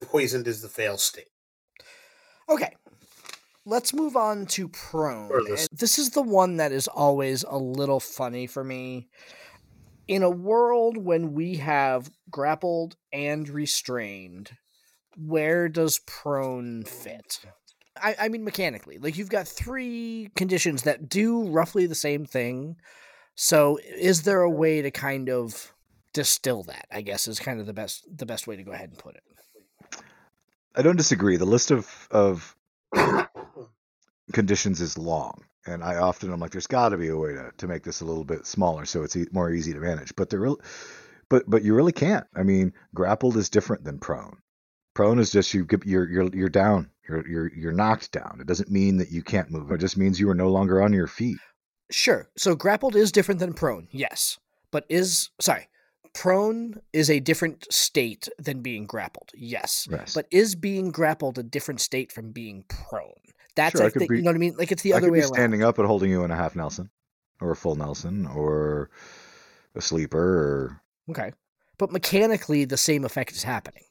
poisoned is the fail state. Okay. Let's move on to prone. This- This is the one that is always a little funny for me. In a world when we have grappled and restrained, where does prone fit? I, I mean, mechanically, like you've got three conditions that do roughly the same thing. So, is there a way to kind of distill that? I guess is kind of the best the best way to go ahead and put it. I don't disagree. The list of of conditions is long, and I often I'm like, there's got to be a way to, to make this a little bit smaller so it's e- more easy to manage. But there really, but but you really can't. I mean, grappled is different than prone. Prone is just you you're you're you're down. You're you're you're knocked down. It doesn't mean that you can't move. It just means you are no longer on your feet. Sure. So grappled is different than prone, yes. But is sorry, prone is a different state than being grappled, yes. Yes. But is being grappled a different state from being prone? That's Sure, I think be- you know what I mean. Like it's the I other could way around. standing up and holding you in a half Nelson, or a full Nelson, or a sleeper, or Okay. But mechanically, the same effect is happening.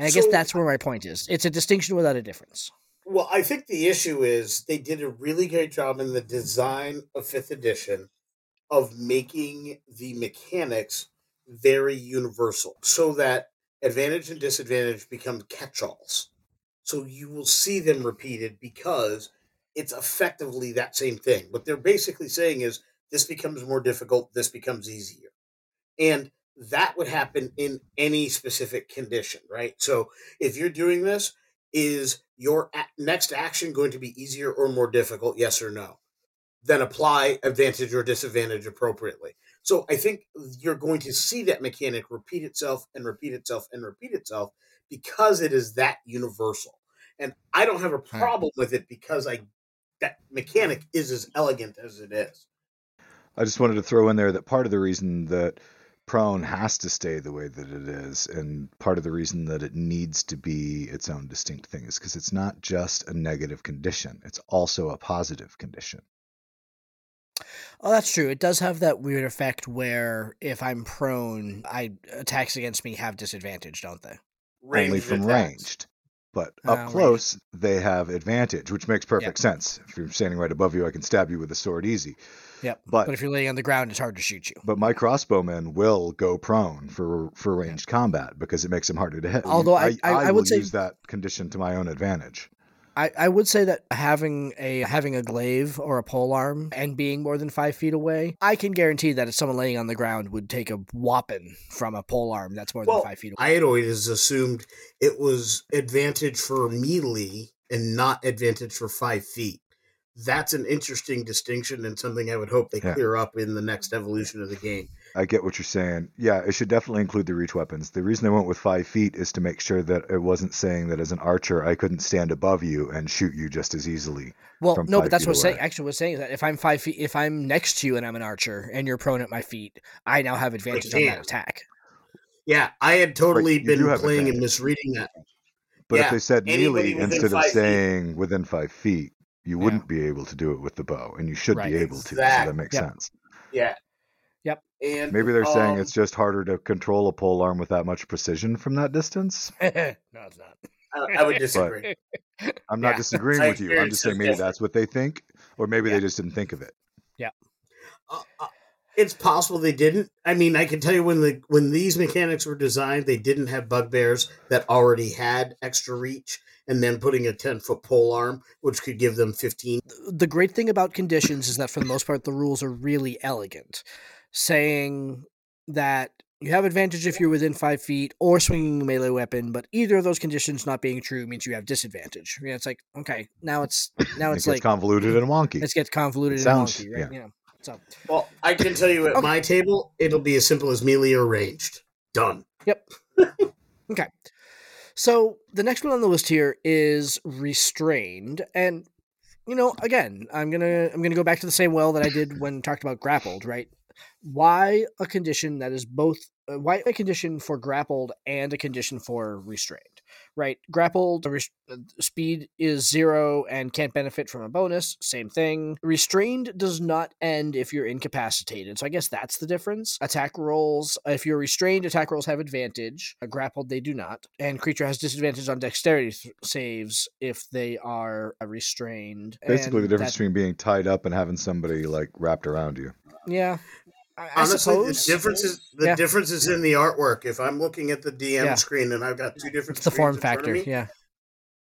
And I guess that's where my point is. It's a distinction without a difference. Well, I think the issue is they did a really great job in the design of fifth edition of making the mechanics very universal so that advantage and disadvantage become catch-alls. So you will see them repeated because it's effectively that same thing. What they're basically saying is this becomes more difficult, this becomes easier. And that would happen in any specific condition, right? So if you're doing this, is your next action going to be easier or more difficult? Yes or no? Then apply advantage or disadvantage appropriately. So I think you're going to see that mechanic repeat itself and repeat itself and repeat itself because it is that universal. And I don't have a problem with it because I that mechanic is as elegant as it is. I just wanted to throw in there that part of the reason that prone has to stay the way that it is, and part of the reason that it needs to be its own distinct thing, is because it's not just a negative condition; it's also a positive condition. Oh, that's true. It does have that weird effect where if I'm prone, I attacks against me have disadvantage, don't they? Only from attacks. ranged, but up ah, right. close they have advantage, which makes perfect sense. If you're standing right above you, I can stab you with a sword easy. Yep. But But if you're laying on the ground, it's hard to shoot you. but my crossbowmen will go prone for for ranged combat because it makes them harder to hit. Although I- I- I will would say- use that condition to my own advantage. I, I would say that having a having a glaive or a pole arm and being more than five feet away, I can guarantee that if someone laying on the ground would take a whopping from a pole arm that's more Well, than five feet away. I had always assumed it was advantage for melee and not advantage for five feet. That's an interesting distinction and something I would hope they Yeah. clear up in the next mm-hmm. evolution of the game. I get what you're saying. Yeah, it should definitely include the reach weapons. The reason I went with five feet is to make sure that it wasn't saying that as an archer I couldn't stand above you and shoot you just as easily. well, no, but that's what I'm saying. away. Actually, what's saying is that if I'm five feet, if I'm next to you and I'm an archer and you're prone at my feet, I now have advantage on that attack. Yeah, I had totally you been do have playing and misreading that. But Yeah, if they said anybody melee instead of five feet. saying within five feet, you wouldn't be able to do it with the bow, and you should Right. be able to. So that makes Yep. sense. Yeah. Yep. And Maybe they're saying um, it's just harder to control a pole arm with that much precision from that distance. (laughs) no, it's not. (laughs) I, I would disagree. I'm not Yeah. disagreeing with you. I'm just saying maybe that's what they think, or maybe Yeah. they just didn't think of it. Uh, uh, it's possible they didn't. I mean, I can tell you when the when these mechanics were designed, they didn't have bugbears that already had extra reach, and then putting a ten foot pole arm, which could give them fifteen. the great thing about conditions is that for the most part the rules are really elegant saying that you have advantage if you're within five feet or swinging a melee weapon but either of those conditions not being true means you have disadvantage yeah it's like okay now it's now It it's gets like convoluted and wonky. it gets convoluted Sounds- and wonky right yeah. you know so Well, I can tell you at Okay. my table, it'll be as simple as melee or ranged. Done. Yep. (laughs) okay. So the next one on the list here is restrained, and you know, again, I'm gonna I'm gonna go back to the same well that I did when talked about grappled, right? Why a condition that is both uh, why a condition for grappled and a condition for restrained, right? Grappled uh, speed is zero and can't benefit from a bonus. Same thing. Restrained does not end if you're incapacitated. So I guess that's the difference. Attack rolls, if you're restrained, attack rolls have advantage. Uh, grappled, they do not. And creature has disadvantage on dexterity th- saves if they are restrained. Basically, the difference that- between being tied up and having somebody like wrapped around you. yeah. I, I Honestly, suppose the difference is the Yeah. difference is in the artwork. If I'm looking at the DM Yeah. screen and I've got two different it's the screens form in front of factor. me, Yeah.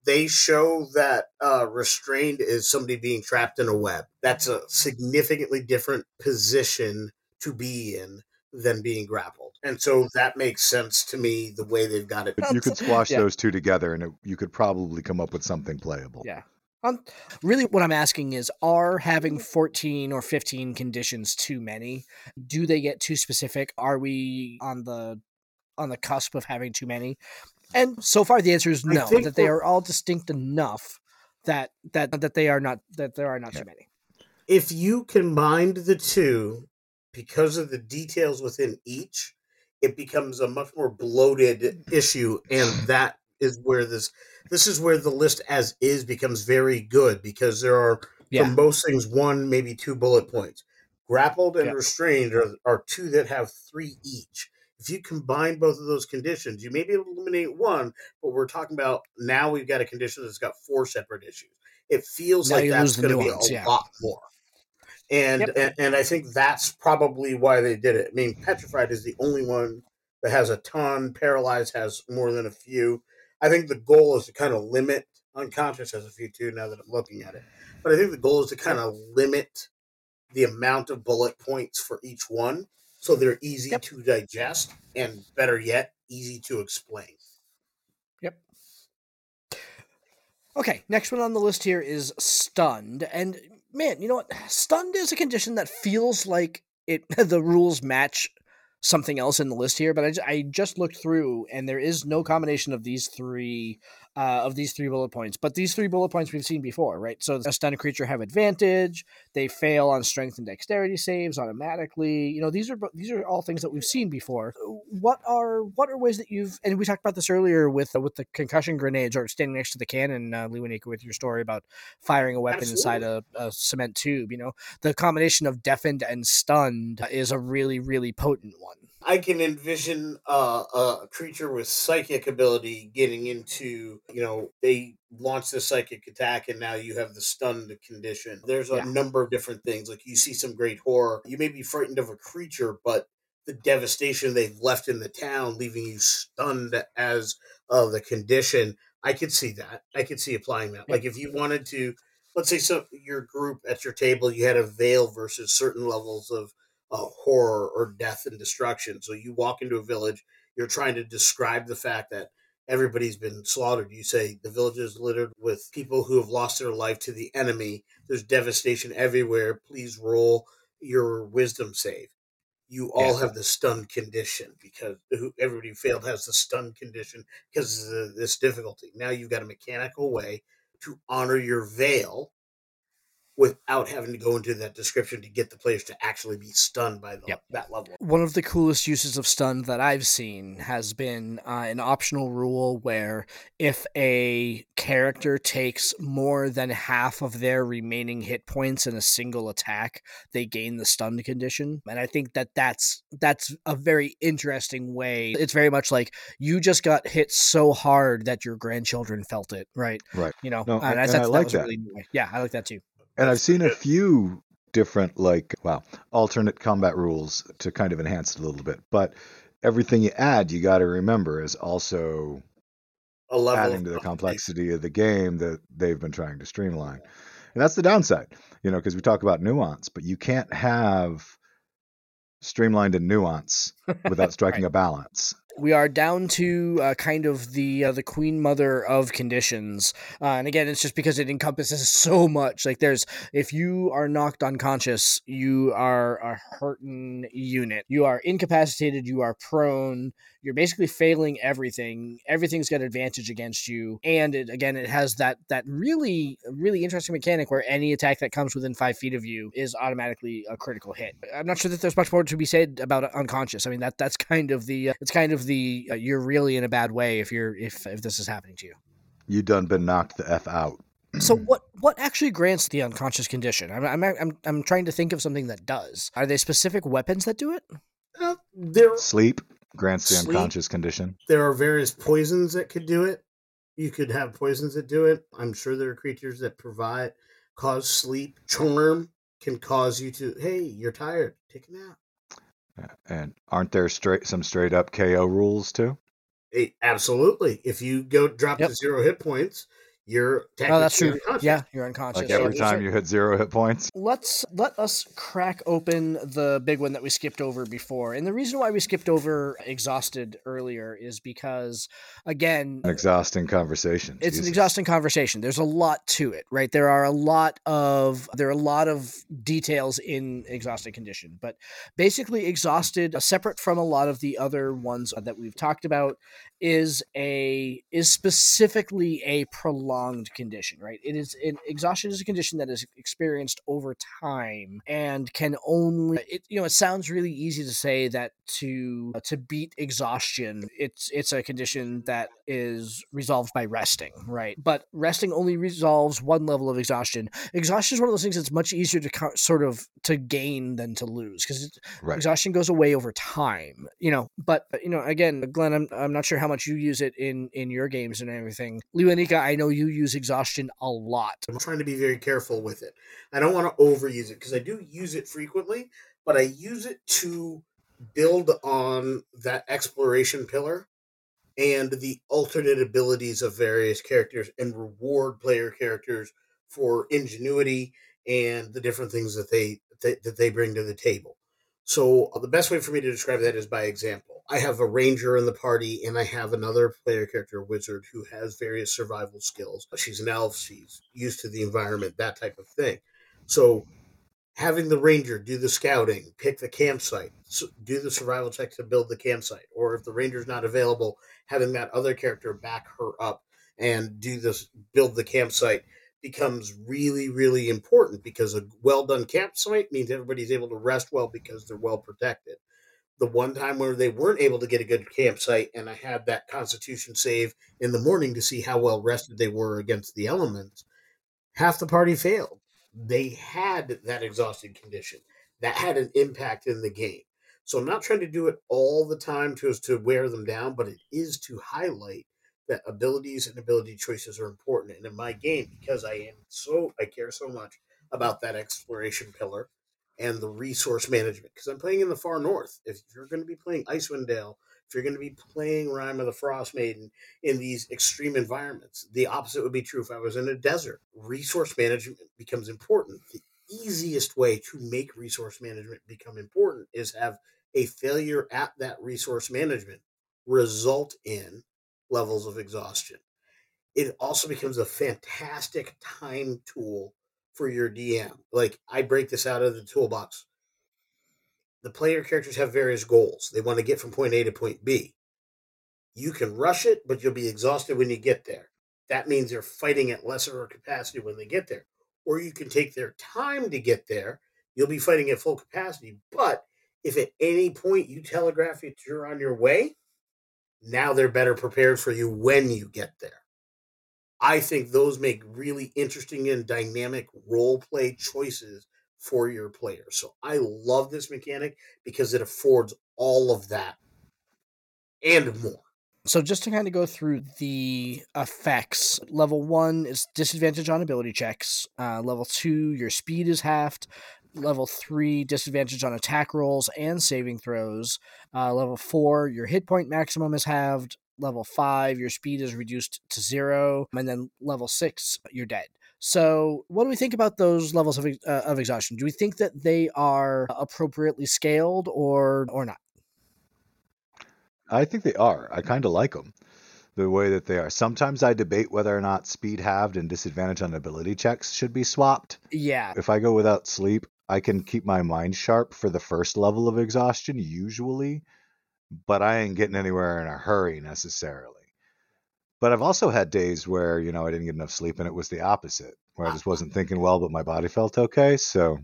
they show that uh, restrained is somebody being trapped in a web. That's a significantly different position to be in than being grappled. And so that makes sense to me the way they've got it. You could squash Yeah. those two together, and it, you could probably come up with something playable. Yeah. Um, really, what I'm asking is are having 14 or 15 conditions too many? Do they get too specific? Are we on the on the cusp of having too many? And so far the answer is no, that they are all distinct enough that that that they are not that there are not Yeah. too many. If you combined the two, because of the details within each, it becomes a much more bloated issue. And that is where this this is where the list as is becomes very good because there are Yeah. for most things one maybe two bullet points grappled and Yeah. restrained are, are two that have three each if you combine both of those conditions you may be able to eliminate one but we're talking about now we've got a condition that's got four separate issues it feels Now like that's going to be a yeah. lot more and, Yep. and and i think that's probably why they did it i mean petrified is the only one that has a ton paralyzed has more than a few i think the goal is to kind of limit unconscious has a few too now that i'm looking at it but i think the goal is to kind of limit the amount of bullet points for each one so they're easy Yep. to digest and better yet easy to explain Yep. Okay, next one on the list here is stunned. And man, you know what? Stunned is a condition that feels like it (laughs) the rules match something else in the list here, but I, I just looked through and there is no combination of these three uh, of these three bullet points. But these three bullet points we've seen before, right? So a stunned creature have advantage, they fail on strength and dexterity saves automatically. You know, these are these are all things that we've seen before. What are what are ways that you've and we talked about this earlier with with the concussion grenades or standing next to the cannon, uh, Lewinika, with your story about firing a weapon inside a, a cement tube. You know, the combination of deafened and stunned is a really really potent one. I can envision uh, a creature with psychic ability getting into, you know, they launch the psychic attack and now you have the stunned condition. There's a Yeah. number of different things. Like you see some great horror. You may be frightened of a creature, but the devastation they've left in the town, leaving you stunned as uh, the condition. I could see that. I could see applying that. Like if you wanted to, let's say, so your group at your table, you had a veil versus certain levels of uh, horror or death and destruction. So you walk into a village, you're trying to describe the fact that everybody's been slaughtered. You say the village is littered with people who have lost their life to the enemy. There's devastation everywhere. Please roll your wisdom save. You all have the stunned condition because everybody who failed has the stunned condition because of this difficulty. Now you've got a mechanical way to honor your veil without having to go into that description to get the players to actually be stunned by the, Yep. that level. One of the coolest uses of stun that I've seen has been uh, an optional rule where if a character takes more than half of their remaining hit points in a single attack, they gain the stunned condition. And I think that that's that's a very interesting way. It's very much like you just got hit so hard that your grandchildren felt it, right? Right. You know, No, and, and I, I that's, that like was that. really. Yeah, I like that too. And I've seen a few different, like, wow, alternate combat rules to kind of enhance it a little bit. But everything you add, you got to remember, is also adding to the complexity of the game that they've been trying to streamline. And that's the downside, you know, because we talk about nuance, but you can't have streamlined and nuance without (laughs) striking a balance. We are down to uh, kind of the uh, the queen mother of conditions. Uh, and again it's just because it encompasses so much. Like there's if you are knocked unconscious you are a hurting unit. You are incapacitated you are prone you're basically failing everything. Everything's got advantage against you. And it again it has that that really really interesting mechanic where any attack that comes within five feet of you is automatically a critical hit. I'm not sure that there's much more to be said about unconscious. I mean that that's kind of the uh, it's kind of the uh, you're really in a bad way if you're if if this is happening to you You done been knocked the f out. so (clears throat) what what actually grants the unconscious condition I'm, I'm i'm i'm trying to think of something that does are they specific weapons that do it Uh, there, Sleep grants the Sleep. unconscious condition. there are various poisons that could do it. You could have poisons that do it. I'm sure there are creatures that provide cause sleep. Charm can cause you to, hey, you're tired, take a nap. And aren't there straight some straight up KO rules too? Hey, absolutely. If you go drop Yep. to zero hit points, you're oh that's true. unconscious. yeah you're unconscious. Like every there's time a- you hit zero hit points. let's let us crack open the big one that we skipped over before. And the reason why we skipped over exhausted earlier is because again An exhausting conversation. it's an exhausting conversation. There's a lot to it right? There are a lot of there are a lot of details in exhausted condition. But basically exhausted separate from a lot of the other ones that we've talked about is a is specifically a prolonged condition right? It is an exhaustion is a condition that is experienced over time and can only it you know it sounds really easy to say that to to beat exhaustion it's it's a condition that is resolved by resting right? But resting only resolves one level of exhaustion. Exhaustion is one of those things that's much easier to co- sort of to gain than to lose because Right. exhaustion goes away over time you know? But you know again glenn I'm, I'm not sure how much you use it in in your games and everything. Leonika, i know you use exhaustion a lot. I'm trying to be very careful with it. I don't want to overuse it because I do use it frequently, but I use it to build on that exploration pillar and the alternate abilities of various characters and reward player characters for ingenuity and the different things that they that, that they bring to the table. So uh, the best way for me to describe that is by example. I have a ranger in the party, and I have another player character, a wizard, who has various survival skills. She's an elf. She's used to the environment, that type of thing. So having the ranger do the scouting, pick the campsite, do the survival check to build the campsite, or if the ranger's not available, having that other character back her up and do this, build the campsite becomes really, really important because a well done campsite means everybody's able to rest well because they're well protected. The one time where they weren't able to get a good campsite, and I had that constitution save in the morning to see how well rested they were against the elements, half the party failed. They had that exhausted condition. That had an impact in the game. So I'm not trying to do it all the time to, to wear them down, but it is to highlight that abilities and ability choices are important. And in my game, because I am so I care so much about that exploration pillar and the resource management, because I'm playing in the far north. If you're going to be playing Icewind Dale, if you're going to be playing Rime of the Frost Maiden in these extreme environments, the opposite would be true if I was in a desert. Resource management becomes important. The easiest way to make resource management become important is have a failure at that resource management result in levels of exhaustion. It also becomes a fantastic time tool for your DM. Like I break this out of the toolbox. The player characters have various goals. They want to get from point A to point B. You can rush it, but you'll be exhausted when you get there. That means they're fighting at lesser capacity when they get there. Or you can take their time to get there. You'll be fighting at full capacity. But if at any point you telegraph that you're on your way, now they're better prepared for you when you get there. I think those make really interesting and dynamic role play choices for your players. So I love this mechanic because it affords all of that and more. So just to kind of go through the effects, level one is disadvantage on ability checks. Uh, level two, your speed is halved. Level three, disadvantage on attack rolls and saving throws. Uh, level four, your hit point maximum is halved. Level five, your speed is reduced to zero, and then level six, you're dead. So, what do we think about those levels of uh, of exhaustion? Do we think that they are appropriately scaled or or not? I think they are. I kind of like them the way that they are. Sometimes I debate whether or not speed halved and disadvantage on ability checks should be swapped. Yeah. If I go without sleep, I can keep my mind sharp for the first level of exhaustion, usually, but I ain't getting anywhere in a hurry necessarily. But I've also had days where, you know, I didn't get enough sleep and it was the opposite, where I ah. just wasn't thinking well, but my body felt okay. So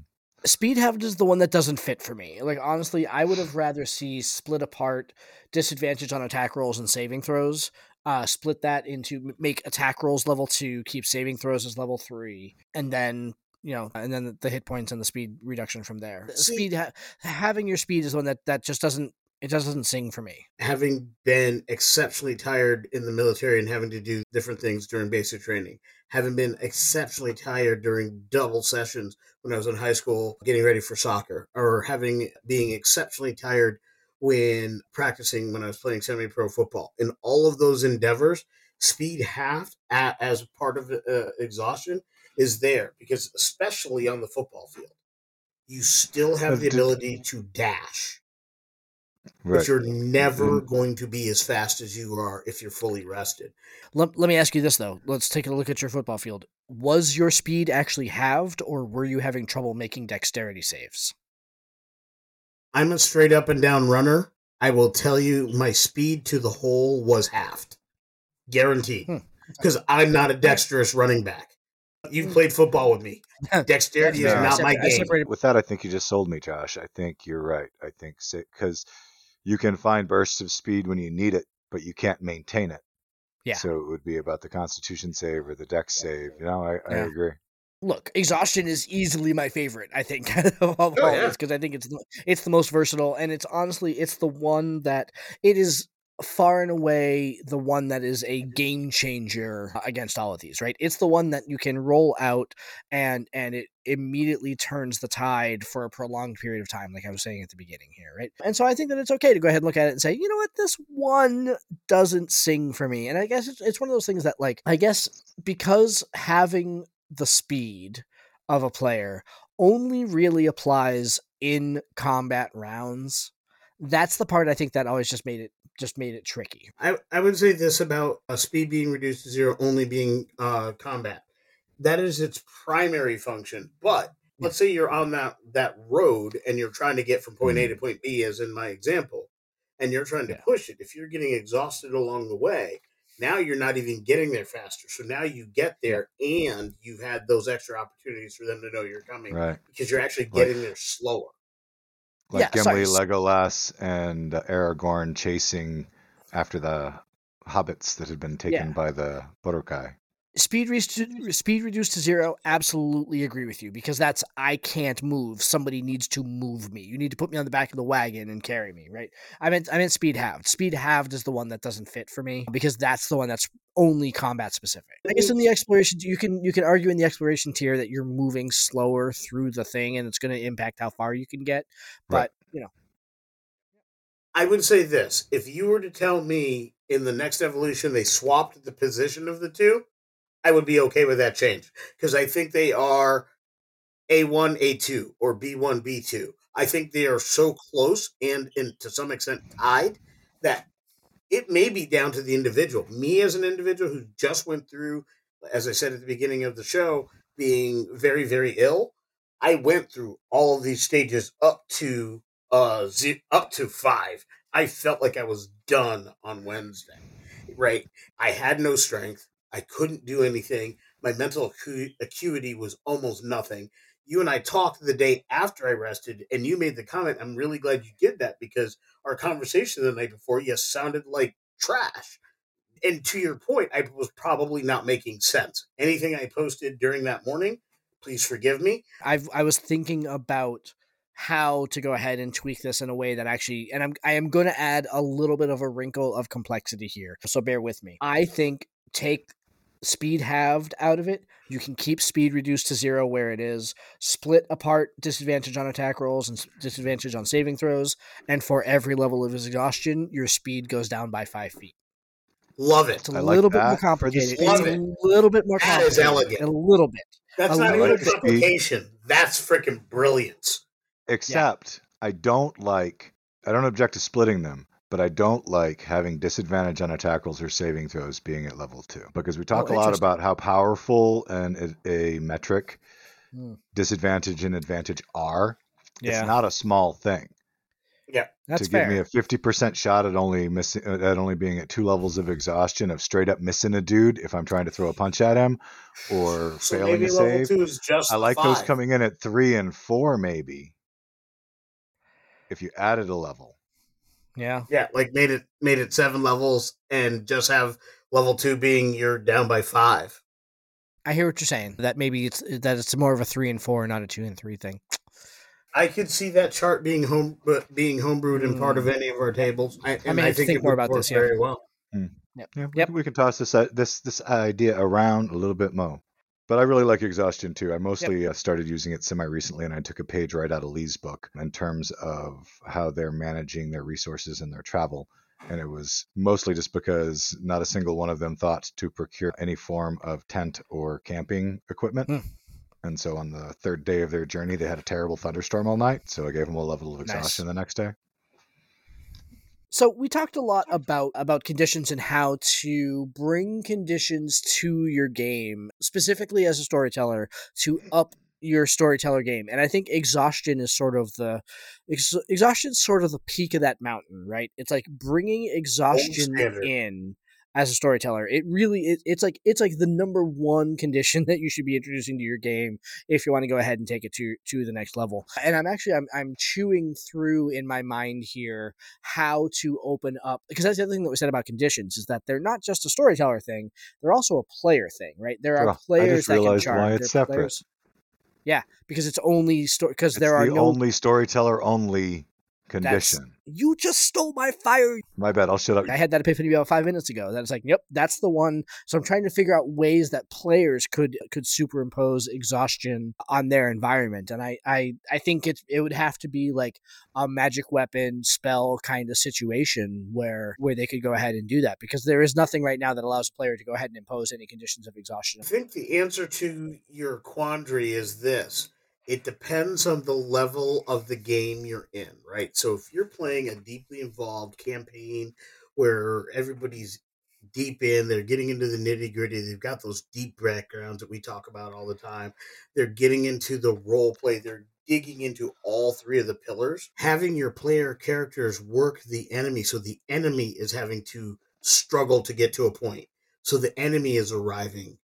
Speed halved is the one that doesn't fit for me. Like honestly, I would have rather see split apart disadvantage on attack rolls and saving throws. Uh, split that into make attack rolls level two, keep saving throws as level three, and then you know, and then the hit points and the speed reduction from there. See- speed ha- having your speed is one that that just doesn't it just doesn't sing for me. having been exceptionally tired in the military and having to do different things during basic training, having been exceptionally tired during double sessions when I was in high school getting ready for soccer, or having being exceptionally tired when practicing when I was playing semi pro football. In all of those endeavors, speed half a- as part of uh, exhaustion is there because, especially on the football field, you still have the ability to dash right. but you're never going to be as fast as you are if you're fully rested. Let, let me ask you this though. Let's take a look at your football field. Was your speed actually halved, or were you having trouble making dexterity saves? I'm a straight up and down runner. I will tell you, my speed to the hole was halved, guaranteed, Hmm. because I'm not a dexterous running back. You've played football with me. (laughs) Dexterity is not my game. separated- With that, I think you just sold me, Josh. I think you're right. I think because you can find bursts of speed when you need it, but you can't maintain it. Yeah. So it would be about the Constitution save or the Dex save. You know, I, I agree. look, exhaustion is easily my favorite. I think (laughs) of all Oh, yeah. because I think it's the, it's the most versatile, and it's honestly it's the one that it is far and away the one that is a mm-hmm. game changer against all of these. Right? It's the one that you can roll out and and it immediately turns the tide for a prolonged period of time, like I was saying at the beginning here. Right? And so I think that it's okay to go ahead and look at it and say, you know what, this one doesn't sing for me. And I guess it's, it's one of those things that like I guess because having the speed of a player only really applies in combat rounds. That's the part I think that always just made it just made it tricky. I, I would say this about uh, speed being reduced to zero only being uh, combat. That is its primary function. But let's say you're on that, that road and you're trying to get from point A to point B, as in my example, and you're trying to Yeah. push it. If you're getting exhausted along the way, now you're not even getting there faster. So now you get there and you've had those extra opportunities for them to know you're coming Right. because you're actually getting there slower. Like Yeah, Gimli, s- Legolas, and uh, Aragorn chasing after the hobbits that had been taken Yeah. by the Uruk-hai. Speed re- mm-hmm. speed reduced to zero. Absolutely agree with you because that's I can't move. Somebody needs to move me. You need to put me on the back of the wagon and carry me. Right. I meant I meant speed halved. Speed halved is the one that doesn't fit for me because that's the one that's only combat specific. I guess in the mm-hmm. exploration you can you can argue in the exploration tier that you're moving slower through the thing and it's going to impact how far you can get. But Right. you know, I would say this: if you were to tell me in the next evolution they swapped the position of the two, I would be okay with that change because I think they are A one, A two, or B one, B two. I think they are so close and, and to some extent tied that it may be down to the individual. Me as an individual who just went through, as I said at the beginning of the show, being very, very ill. I went through all of these stages up to uh ze- up to five. I felt like I was done on Wednesday. Right? I had no strength. I couldn't do anything. my mental acu- acuity was almost nothing. You and I talked the day after I rested, and you made the comment. I'm really glad you did that because our conversation the night before, yes, sounded like trash. And to your point, I was probably not making sense. Anything I posted during that morning, please forgive me. I've I was thinking about how to go ahead and tweak this in a way that actually and I'm I am going to add a little bit of a wrinkle of complexity here. So bear with me. I think take speed halved out of it. You can keep speed reduced to zero where it is. Split apart disadvantage on attack rolls and disadvantage on saving throws. And for every level of exhaustion, your speed goes down by five feet. Love it. It's a I like little bit more that for complicated. speed. It's Love a little bit more That is elegant. A little bit. That's I not like even a speed. complication. That's freaking brilliance. Except I don't like I don't object to splitting them, but I don't like having disadvantage on attack rolls or saving throws being at level two. Because we talk Oh, a lot about how powerful and a, a metric Hmm. disadvantage and advantage are. Yeah, It's not a small thing. Yeah, that's to fair. give me a fifty percent shot at only missing at only being at two levels of exhaustion of straight up missing a dude if I'm trying to throw a punch at him or So failing maybe to level save. two is just I the like those coming in at three and four maybe. If you added a level. Yeah. Yeah, like made it made it seven levels and just have level two being you're down by five. I hear what you're saying. That maybe it's eh, that it's more of a three and four, not a two and three thing. I could see that chart being home but being homebrewed and part of mm. any of our tables. I, and may I have think think it more about work this, yeah. very well. Hmm. Yeah, we, Yep. can- we can toss this uh, this this idea around a little bit more. But I really like exhaustion too. I mostly uh, started using it semi recently, and I took a page right out of Lee's book in terms of how they're managing their resources and their travel. And it was mostly just because not a single one of them thought to procure any form of tent or camping equipment. Hmm. And so on the third day of their journey, they had a terrible thunderstorm all night. So I gave them a level of Nice. exhaustion the next day. So we talked a lot about about conditions and how to bring conditions to your game, specifically as a storyteller, to mm-hmm. up your storyteller game. And I think exhaustion is sort of the ex- exhaustion is sort of the peak of that mountain, right? It's like bringing exhaustion in as a storyteller. It really it, it's like it's like the number one condition (laughs) that you should be introducing to your game if you want to go ahead and take it to to the next level. And I'm actually I'm I'm chewing through in my mind here how to open up because that's the other thing that was said about conditions is that they're not just a storyteller thing; they're also a player thing, right? There are players that can charge. why it's separate. players- Yeah, because it's only story because there are the no. only storyteller only condition. you just stole my fire. My bad. I'll shut up. I had that epiphany about five minutes ago. That it's like, yep, that's the one. So I'm trying to figure out ways that players could could superimpose exhaustion on their environment, and I I, I think it it would have to be like a magic weapon spell kind of situation where where they could go ahead and do that because there is nothing right now that allows a player to go ahead and impose any conditions of exhaustion. I think the answer to your quandary is this. It depends on the level of the game you're in, right? So if you're playing a deeply involved campaign where everybody's deep in, they're getting into the nitty gritty, they've got those deep backgrounds that we talk about all the time, they're getting into the role play, they're digging into all three of the pillars. Having your player characters work the enemy so the enemy is having to struggle to get to a point. So the enemy is arriving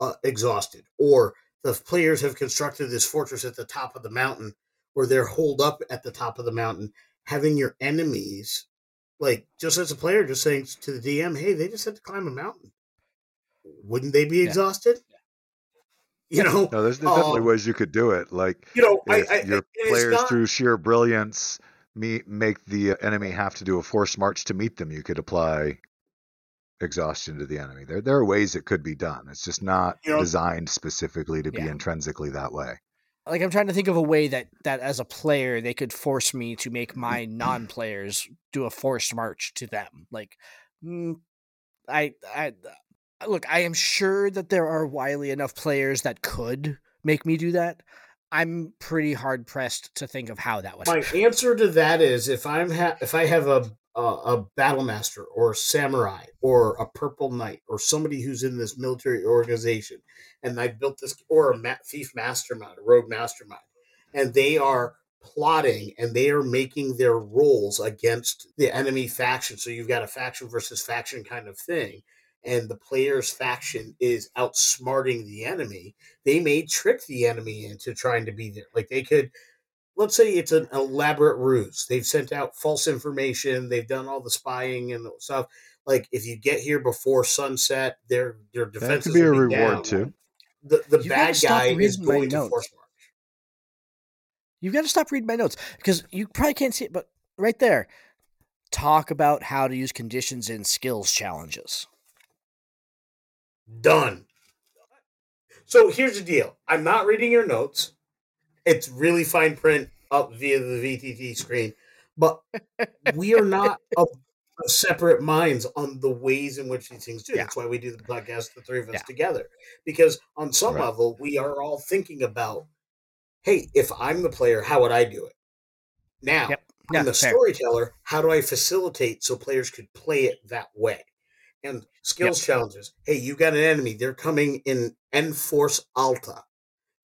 uh, exhausted, or the players have constructed this fortress at the top of the mountain, or they're holed up at the top of the mountain. Having your enemies, like just as a player, just saying to the DM, "Hey, they just had to climb a mountain. Wouldn't they be Yeah. exhausted?" (laughs) You know, No, there's, there's definitely Um, ways you could do it. Like you know, I, if I, your and players not- through sheer brilliance me make the enemy have to do a forced march to meet them, you could apply exhaustion to the enemy. There there are ways it could be done. It's just not You know- designed specifically to be Yeah. intrinsically that way. like I'm trying to think of a way that that as a player they could force me to make my non-players do a forced march to them. Like, mm, I, I, look, I am sure that there are wily enough players that could make me do that. I'm pretty hard pressed to think of how that would. My happen. answer to that is if I'm ha- if I have a a, a battle master or a samurai or a purple knight or somebody who's in this military organization and I built this or a ma- thief mastermind, a rogue mastermind, and they are plotting and they are making their rolls against the enemy faction. So you've got a faction versus faction kind of thing. and the player's faction is outsmarting the enemy, they may trick the enemy into trying to be there. Like they could, let's say it's an elaborate ruse. They've sent out false information. They've done all the spying and stuff. Like if you get here before sunset, their their defense could be a will reward down. too. The the You bad guy is going to notes. force march. You've got to stop reading my notes because you probably can't see it, but right there, talk about how to use conditions and skills challenges. Done. So here's the deal. I'm not reading your notes. It's really fine print up via the VTT screen, but we are not (laughs) of separate minds on the ways in which these things do. Yeah. That's why we do the podcast, the three of us Yeah. together, because on some Right. level, we are all thinking about, hey, if I'm the player, how would I do it? Now, Yep. I'm the fair. storyteller. How do I facilitate so players could play it that way? And skills challenges. Hey, you got an enemy. They're coming in Enforce Alta,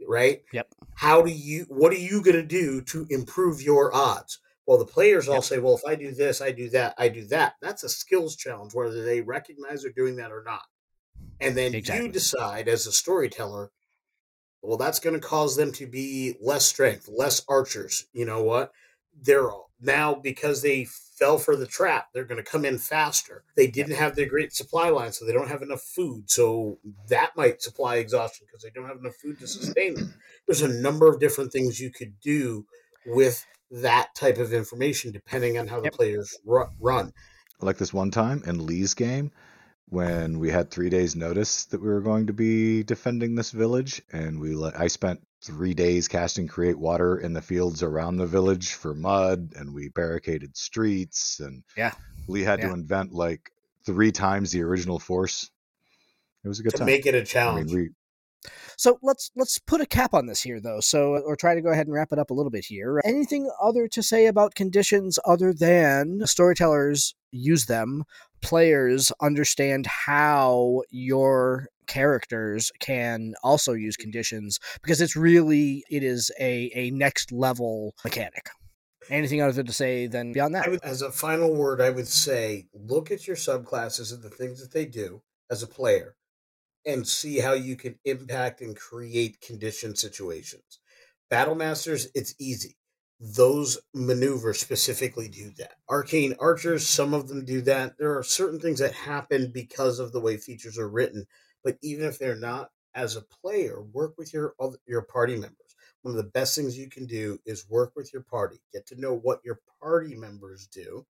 right? Yep. How do you? What are you going to do to improve your odds? Well, the players all Yep. say, "Well, if I do this, I do that, I do that." That's a skills challenge, whether they recognize they're doing that or not. And then Exactly. you decide as a storyteller, well, that's going to cause them to be less strength, less archers. You know what? They're all, now because they fell for the trap, they're going to come in faster. They didn't have their great supply line, so they don't have enough food. So that might supply exhaustion because they don't have enough food to sustain them. There's a number of different things you could do with that type of information depending on how the Yep. players ru- run. like this one time in Lee's game when we had three days notice that we were going to be defending this village and we let I spent three days casting create water in the fields around the village for mud and we barricaded streets and Yeah. Lee had Yeah. to invent like three times the original force. It was a good To time. make it a challenge. mean, we So let's let's put a cap on this here, though. So or try to go ahead and wrap it up a little bit here. Anything other to say about conditions other than storytellers use them, players understand how your characters can also use conditions because it's really it is a a next level mechanic. Anything other to say than beyond that? Would, as a final word, I would say look at your subclasses and the things that they do as a player and see how you can impact and create condition situations. Battle Masters, it's easy. Those maneuvers specifically do that. Arcane Archers, some of them do that. There are certain things that happen because of the way features are written, but even if they're not, as a player, work with your your party members. One of the best things you can do is work with your party. Get to know what your party members do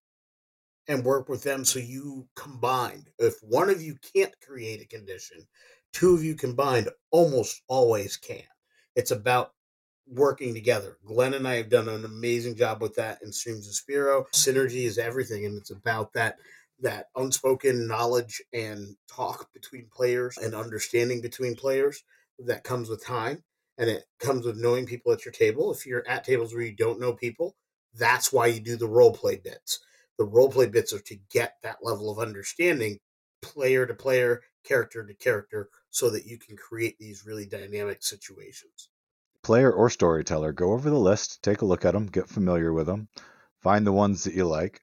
and work with them so you combined. If one of you can't create a condition, two of you combined almost always can. It's about working together. Glenn and I have done an amazing job with that in Streams of Spiro. Synergy is everything, and it's about that that unspoken knowledge and talk between players and understanding between players that comes with time and it comes with knowing people at your table. If you're at tables where you don't know people, that's why you do the role play bits. The role play bits are to get that level of understanding player to player, character to character, so that you can create these really dynamic situations. player or storyteller, go over the list, take a look at them, get familiar with them, find the ones that you like,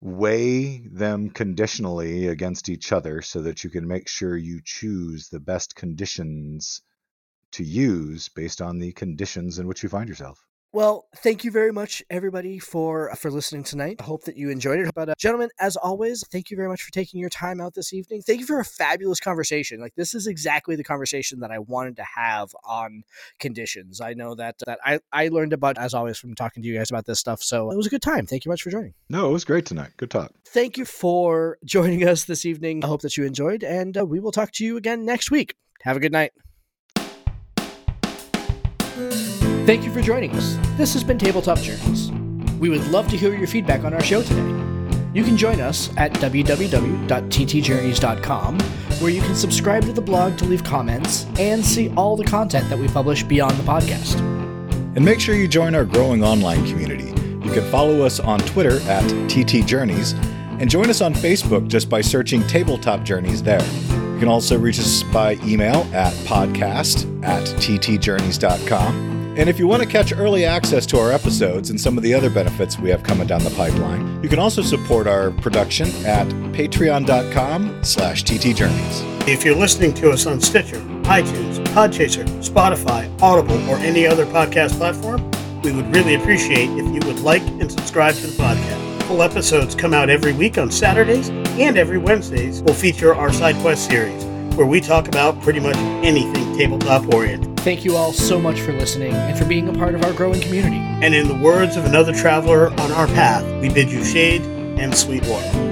weigh them conditionally against each other so that you can make sure you choose the best conditions to use based on the conditions in which you find yourself. Well, thank you very much, everybody, for for listening tonight. I hope that you enjoyed it. But, uh, gentlemen, as always, thank you very much for taking your time out this evening. Thank you for a fabulous conversation. Like this is exactly the conversation that I wanted to have on conditions. I know that that I I learned about as always from talking to you guys about this stuff. So it was a good time. Thank you much for joining. No, it was great tonight. Good talk. Thank you for joining us this evening. I hope that you enjoyed, and uh, we will talk to you again next week. Have a good night. Thank you for joining us. This has been Tabletop Journeys. We would love to hear your feedback on our show today. You can join us at www.ttjourneys.com, where you can subscribe to the blog to leave comments and see all the content that we publish beyond the podcast. And make sure you join our growing online community. You can follow us on Twitter at TT Journeys and join us on Facebook just by searching Tabletop Journeys there. You can also reach us by email at podcast at ttjourneys.com And if you want to catch early access to our episodes and some of the other benefits we have coming down the pipeline, you can also support our production at patreon.com slash ttjourneys. If you're listening to us on Stitcher, iTunes, Podchaser, Spotify, Audible, or any other podcast platform, we would really appreciate if you would like and subscribe to the podcast. Full episodes come out every week on Saturdays, and every Wednesdays will feature our side quest series, where we talk about pretty much anything tabletop oriented. Thank you all so much for listening and for being a part of our growing community. And in the words of another traveler on our path, we bid you shade and sweet water.